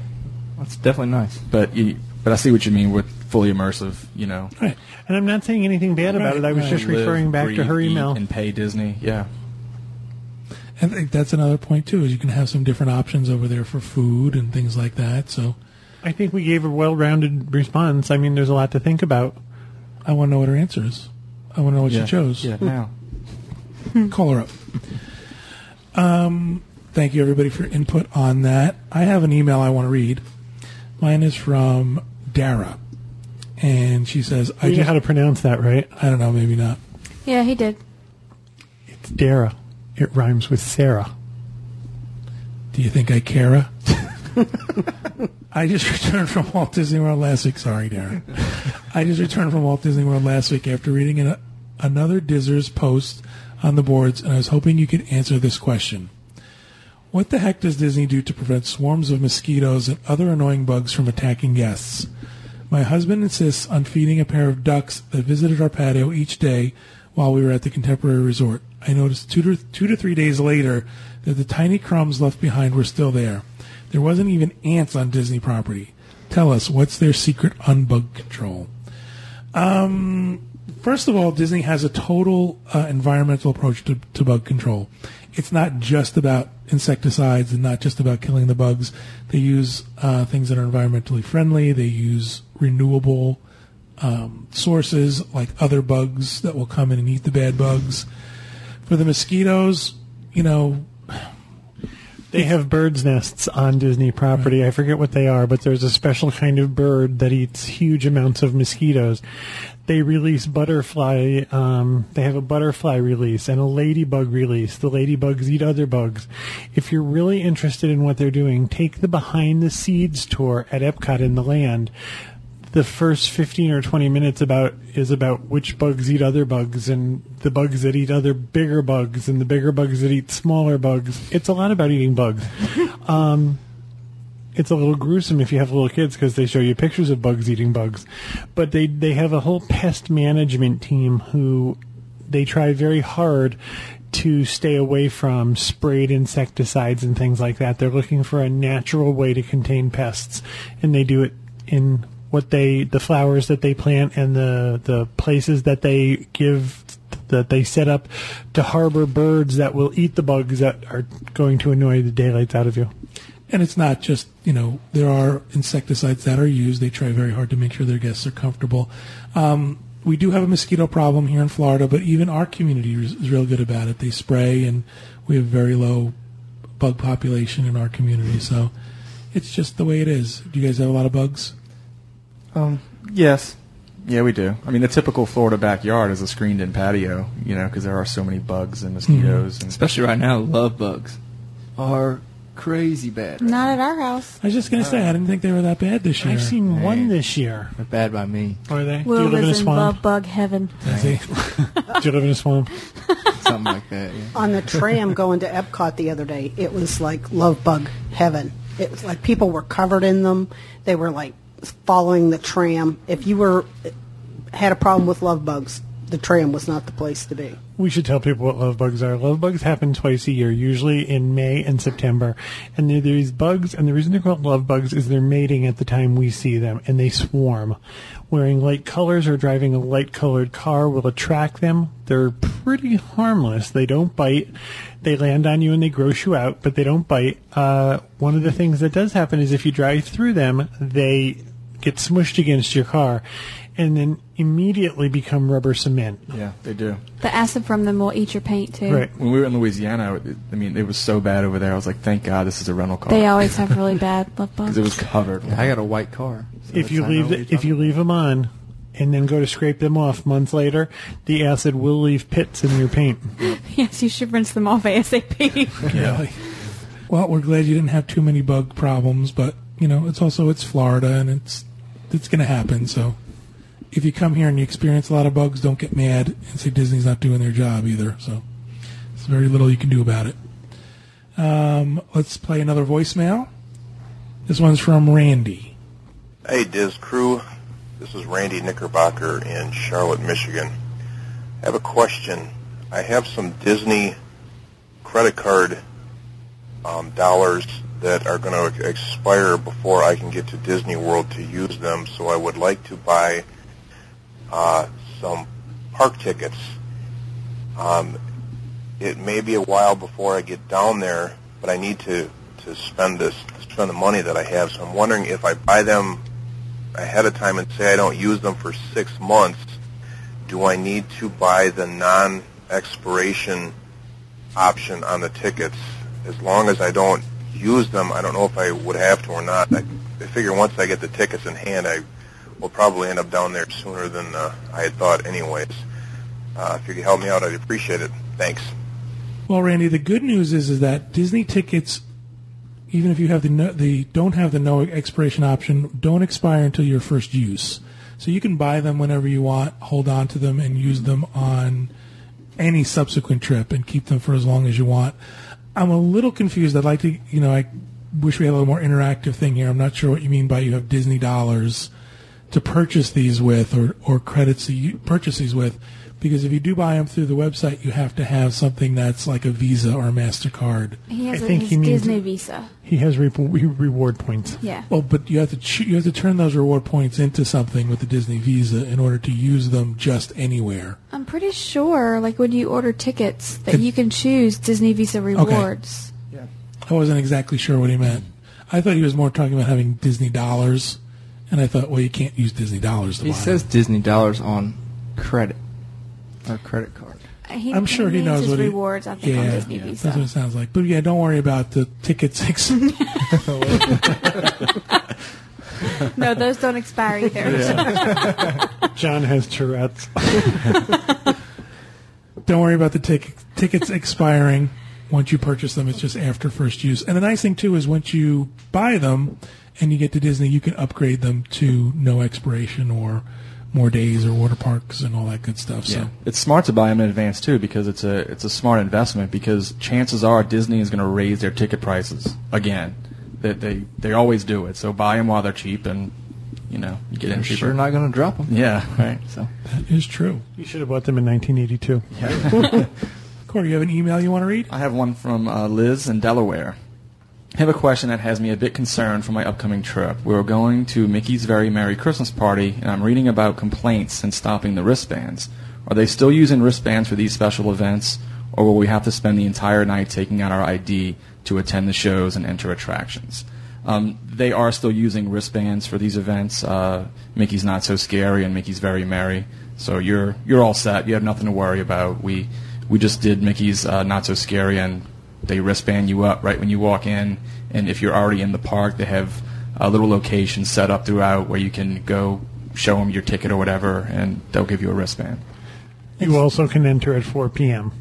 that's definitely nice. But you, but I see what you mean with fully immersive. You know, right. And I'm not saying anything bad about it. I was Right, just live, referring back to breathe, her eat, email. and pay Disney. Yeah. I think that's another point too. Is you can have some different options over there for food and things like that. So I think we gave a well-rounded response. I mean, there's a lot to think about. I want to know what her answer is. I want to know what Yeah. she chose. Yeah. Now. Call her up. Um, thank you, everybody, for input on that. I have an email I want to read. Mine is from Dara, and she says, "I You know just how to pronounce that, right? I don't know, maybe not. Yeah, he did. It's Dara. It rhymes with Sarah. Do you think I care? I just returned from Walt Disney World last week. Sorry, Dara. I just returned from Walt Disney World last week after reading an, another Dizzers post on the boards, and I was hoping you could answer this question. What the heck does Disney do to prevent swarms of mosquitoes and other annoying bugs from attacking guests? My husband insists on feeding a pair of ducks that visited our patio each day while we were at the Contemporary Resort. I noticed two to, two to three days later that the tiny crumbs left behind were still there. There wasn't even ants on Disney property. Tell us, what's their secret unbug control? Um, first of all, Disney has a total uh, environmental approach to, to bug control. It's not just about insecticides and not just about killing the bugs. They use uh, things that are environmentally friendly. They use renewable um, sources like other bugs that will come in and eat the bad bugs. For the mosquitoes, you know, They have birds' nests on Disney property. I forget what they are, but there's a special kind of bird that eats huge amounts of mosquitoes. They release butterfly. Um, they have a butterfly release and a ladybug release. The ladybugs eat other bugs. If you're really interested in what they're doing, take the behind the seeds tour at Epcot in the land. The first 15 or 20 minutes about is about which bugs eat other bugs and the bugs that eat other bigger bugs and the bigger bugs that eat smaller bugs. It's a lot about eating bugs. *laughs* um, it's a little gruesome if you have little kids because they show you pictures of bugs eating bugs. But they they have a whole pest management team who they try very hard to stay away from sprayed insecticides and things like that. They're looking for a natural way to contain pests, and they do it in what they the flowers that they plant and the the places that they give that they set up to harbor birds that will eat the bugs that are going to annoy the daylights out of you. And it's not just, you know, there are insecticides that are used. They try very hard to make sure their guests are comfortable. Um, we do have a mosquito problem here in Florida, but even our community is, is real good about it. They spray, and we have very low bug population in our community. So it's just the way it is. Do you guys have a lot of bugs? Um, yes. Yeah, we do. I mean, the typical Florida backyard is a screened-in patio, you know, because there are so many bugs and mosquitoes. And Especially right now, love bugs are crazy bad. right Not at our house. I was just going to say, I didn't think they were that bad this year. I've seen Hey. one this year. They're bad by me. Are they? Will do you live in a lives in swamp? love bug heaven. See? *laughs* Do you live in a swamp? Something like that. Yeah. On the tram going to Epcot the other day, it was like love bug heaven. It was like people were covered in them. They were like following the tram. If you were had a problem with love bugs, the tram was not the place to be. We should tell people what love bugs are. Love bugs happen twice a year, usually in May and September. And they're these bugs, and the reason they're called love bugs is they're mating at the time we see them, and they swarm. Wearing light colors or driving a light colored car will attract them. They're pretty harmless. They don't bite. They land on you and they gross you out, but they don't bite. Uh, one of the things that does happen is if you drive through them, they get smushed against your car and then immediately become rubber cement. yeah, they do. The acid from them will eat your paint too. Right. When we were in Louisiana, I mean, it was so bad over there. I was like, thank God this is a rental car. They always have really bad love *laughs* bugs. Because it was covered. I got a white car. so if you that's- I know leave what the, if you leave them on and then go to scrape them off months later, the acid will leave pits in your paint. *laughs* yes, you should rinse them off ASAP. *laughs* Yeah. Well, we're glad you didn't have too many bug problems, but you know, it's also it's Florida and it's it's going to happen. So, if you come here and you experience a lot of bugs, don't get mad and say Disney's not doing their job either. So, there's very little you can do about it. Um, let's play another voicemail. This one's from Randy. Hey, DIS crew. This is Randy Knickerbocker in Charlotte, Michigan. I have a question. I have some Disney credit card um, dollars that are going to expire before I can get to Disney World to use them, so I would like to buy uh, some park tickets. Um, it may be a while before I get down there, but I need to, to spend this spend the money that I have. So I'm wondering if I buy them ahead of time and say I don't use them for six months, do I need to buy the non-expiration option on the tickets? As long as I don't use them, I don't know if I would have to or not. I, I figure once I get the tickets in hand, I will probably end up down there sooner than uh, I had thought anyways. Uh, if you could help me out, I'd appreciate it. Thanks. Well, Randy, the good news is is that Disney tickets, even if you have the no, the don't have the no expiration option, don't expire until your first use. So you can buy them whenever you want, hold on to them, and use them on any subsequent trip, and keep them for as long as you want. I'm a little confused. I'd like to, you know, I wish we had a little more interactive thing here. I'm not sure what you mean by you have Disney dollars to purchase these with, or or credits to purchase these with. Because if you do buy them through the website, you have to have something that's like a Visa or a Mastercard. He has I a, think his he means- Disney Visa. He has re- re- reward points. Yeah. Well, but you have to ch- you have to turn those reward points into something with the Disney Visa in order to use them just anywhere. I'm pretty sure, like when you order tickets, that It- you can choose Disney Visa rewards. I wasn't exactly sure what he meant. I thought he was more talking about having Disney dollars, and I thought, well, you can't use Disney dollars to He buy says Disney dollars on credit or credit card. Uh, he, I'm sure he knows what he- rewards. I think on Yeah, Disney yeah, Visa. that's what it sounds like. But yeah, don't worry about the tickets. *laughs* *laughs* No, those don't expire either. John has Tourette's. *laughs* don't worry about the tic- tickets expiring once you purchase them. It's just after first use. And the nice thing too is once you buy them and you get to Disney, you can upgrade them to no expiration or more days or water parks and all that good stuff. So Yeah, it's smart to buy them in advance too because it's a it's a smart investment because chances are Disney is going to raise their ticket prices again. That they, they always do it. So buy them while they're cheap and you know you get in They're cheaper. sure not going to drop them. Yeah, right. So that is true. You should have bought them in 1982. Yeah. *laughs* Corey, you have an email you want to read? I have one from uh, Liz in Delaware. I have a question that has me a bit concerned for my upcoming trip. We're going to Mickey's Very Merry Christmas Party, and I'm reading about complaints and stopping the wristbands. Are they still using wristbands for these special events, or will we have to spend the entire night taking out our ID to attend the shows and enter attractions? Um, they are still using wristbands for these events. Uh, Mickey's Not So Scary and Mickey's Very Merry. So you're you're all set. You have nothing to worry about. We we just did Mickey's uh, Not So Scary, and they wristband you up right when you walk in. And if you're already in the park, they have a little location set up throughout where you can go show them your ticket or whatever, and they'll give you a wristband. You also can enter at 4 p.m.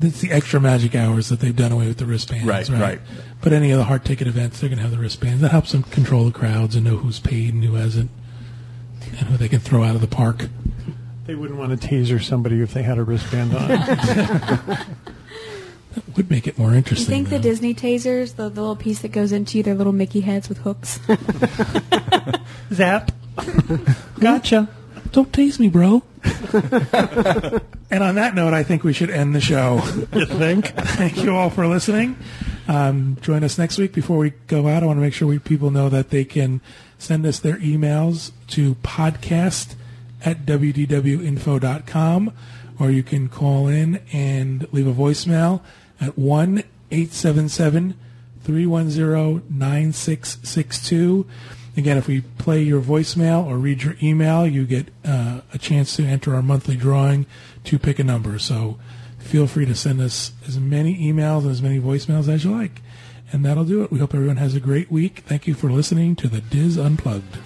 It's the extra magic hours that they've done away with the wristbands. Right, right. But any of the hard ticket events, they're going to have the wristbands. That helps them control the crowds and know who's paid and who hasn't, and who they can throw out of the park. They wouldn't want to taser somebody if they had a wristband on. *laughs* *laughs* That would make it more interesting. You interesting. think the. Disney tasers, the, the little piece that goes into you, they're little Mickey heads with hooks? *laughs* Zap. *laughs* gotcha. Don't tease me, bro. and on that note, I think we should end the show. You think? Thank you all for listening. Um, join us next week. Before we go out, I want to make sure we, people know that they can send us their emails to podcast at wdwinfo.com or you can call in and leave a voicemail at 1 877 310 9662. Again, if we play your voicemail or read your email, you get uh, a chance to enter our monthly drawing to pick a number. So feel free to send us as many emails and as many voicemails as you like. And that'll do it. We hope everyone has a great week. Thank you for listening to the DIS Unplugged.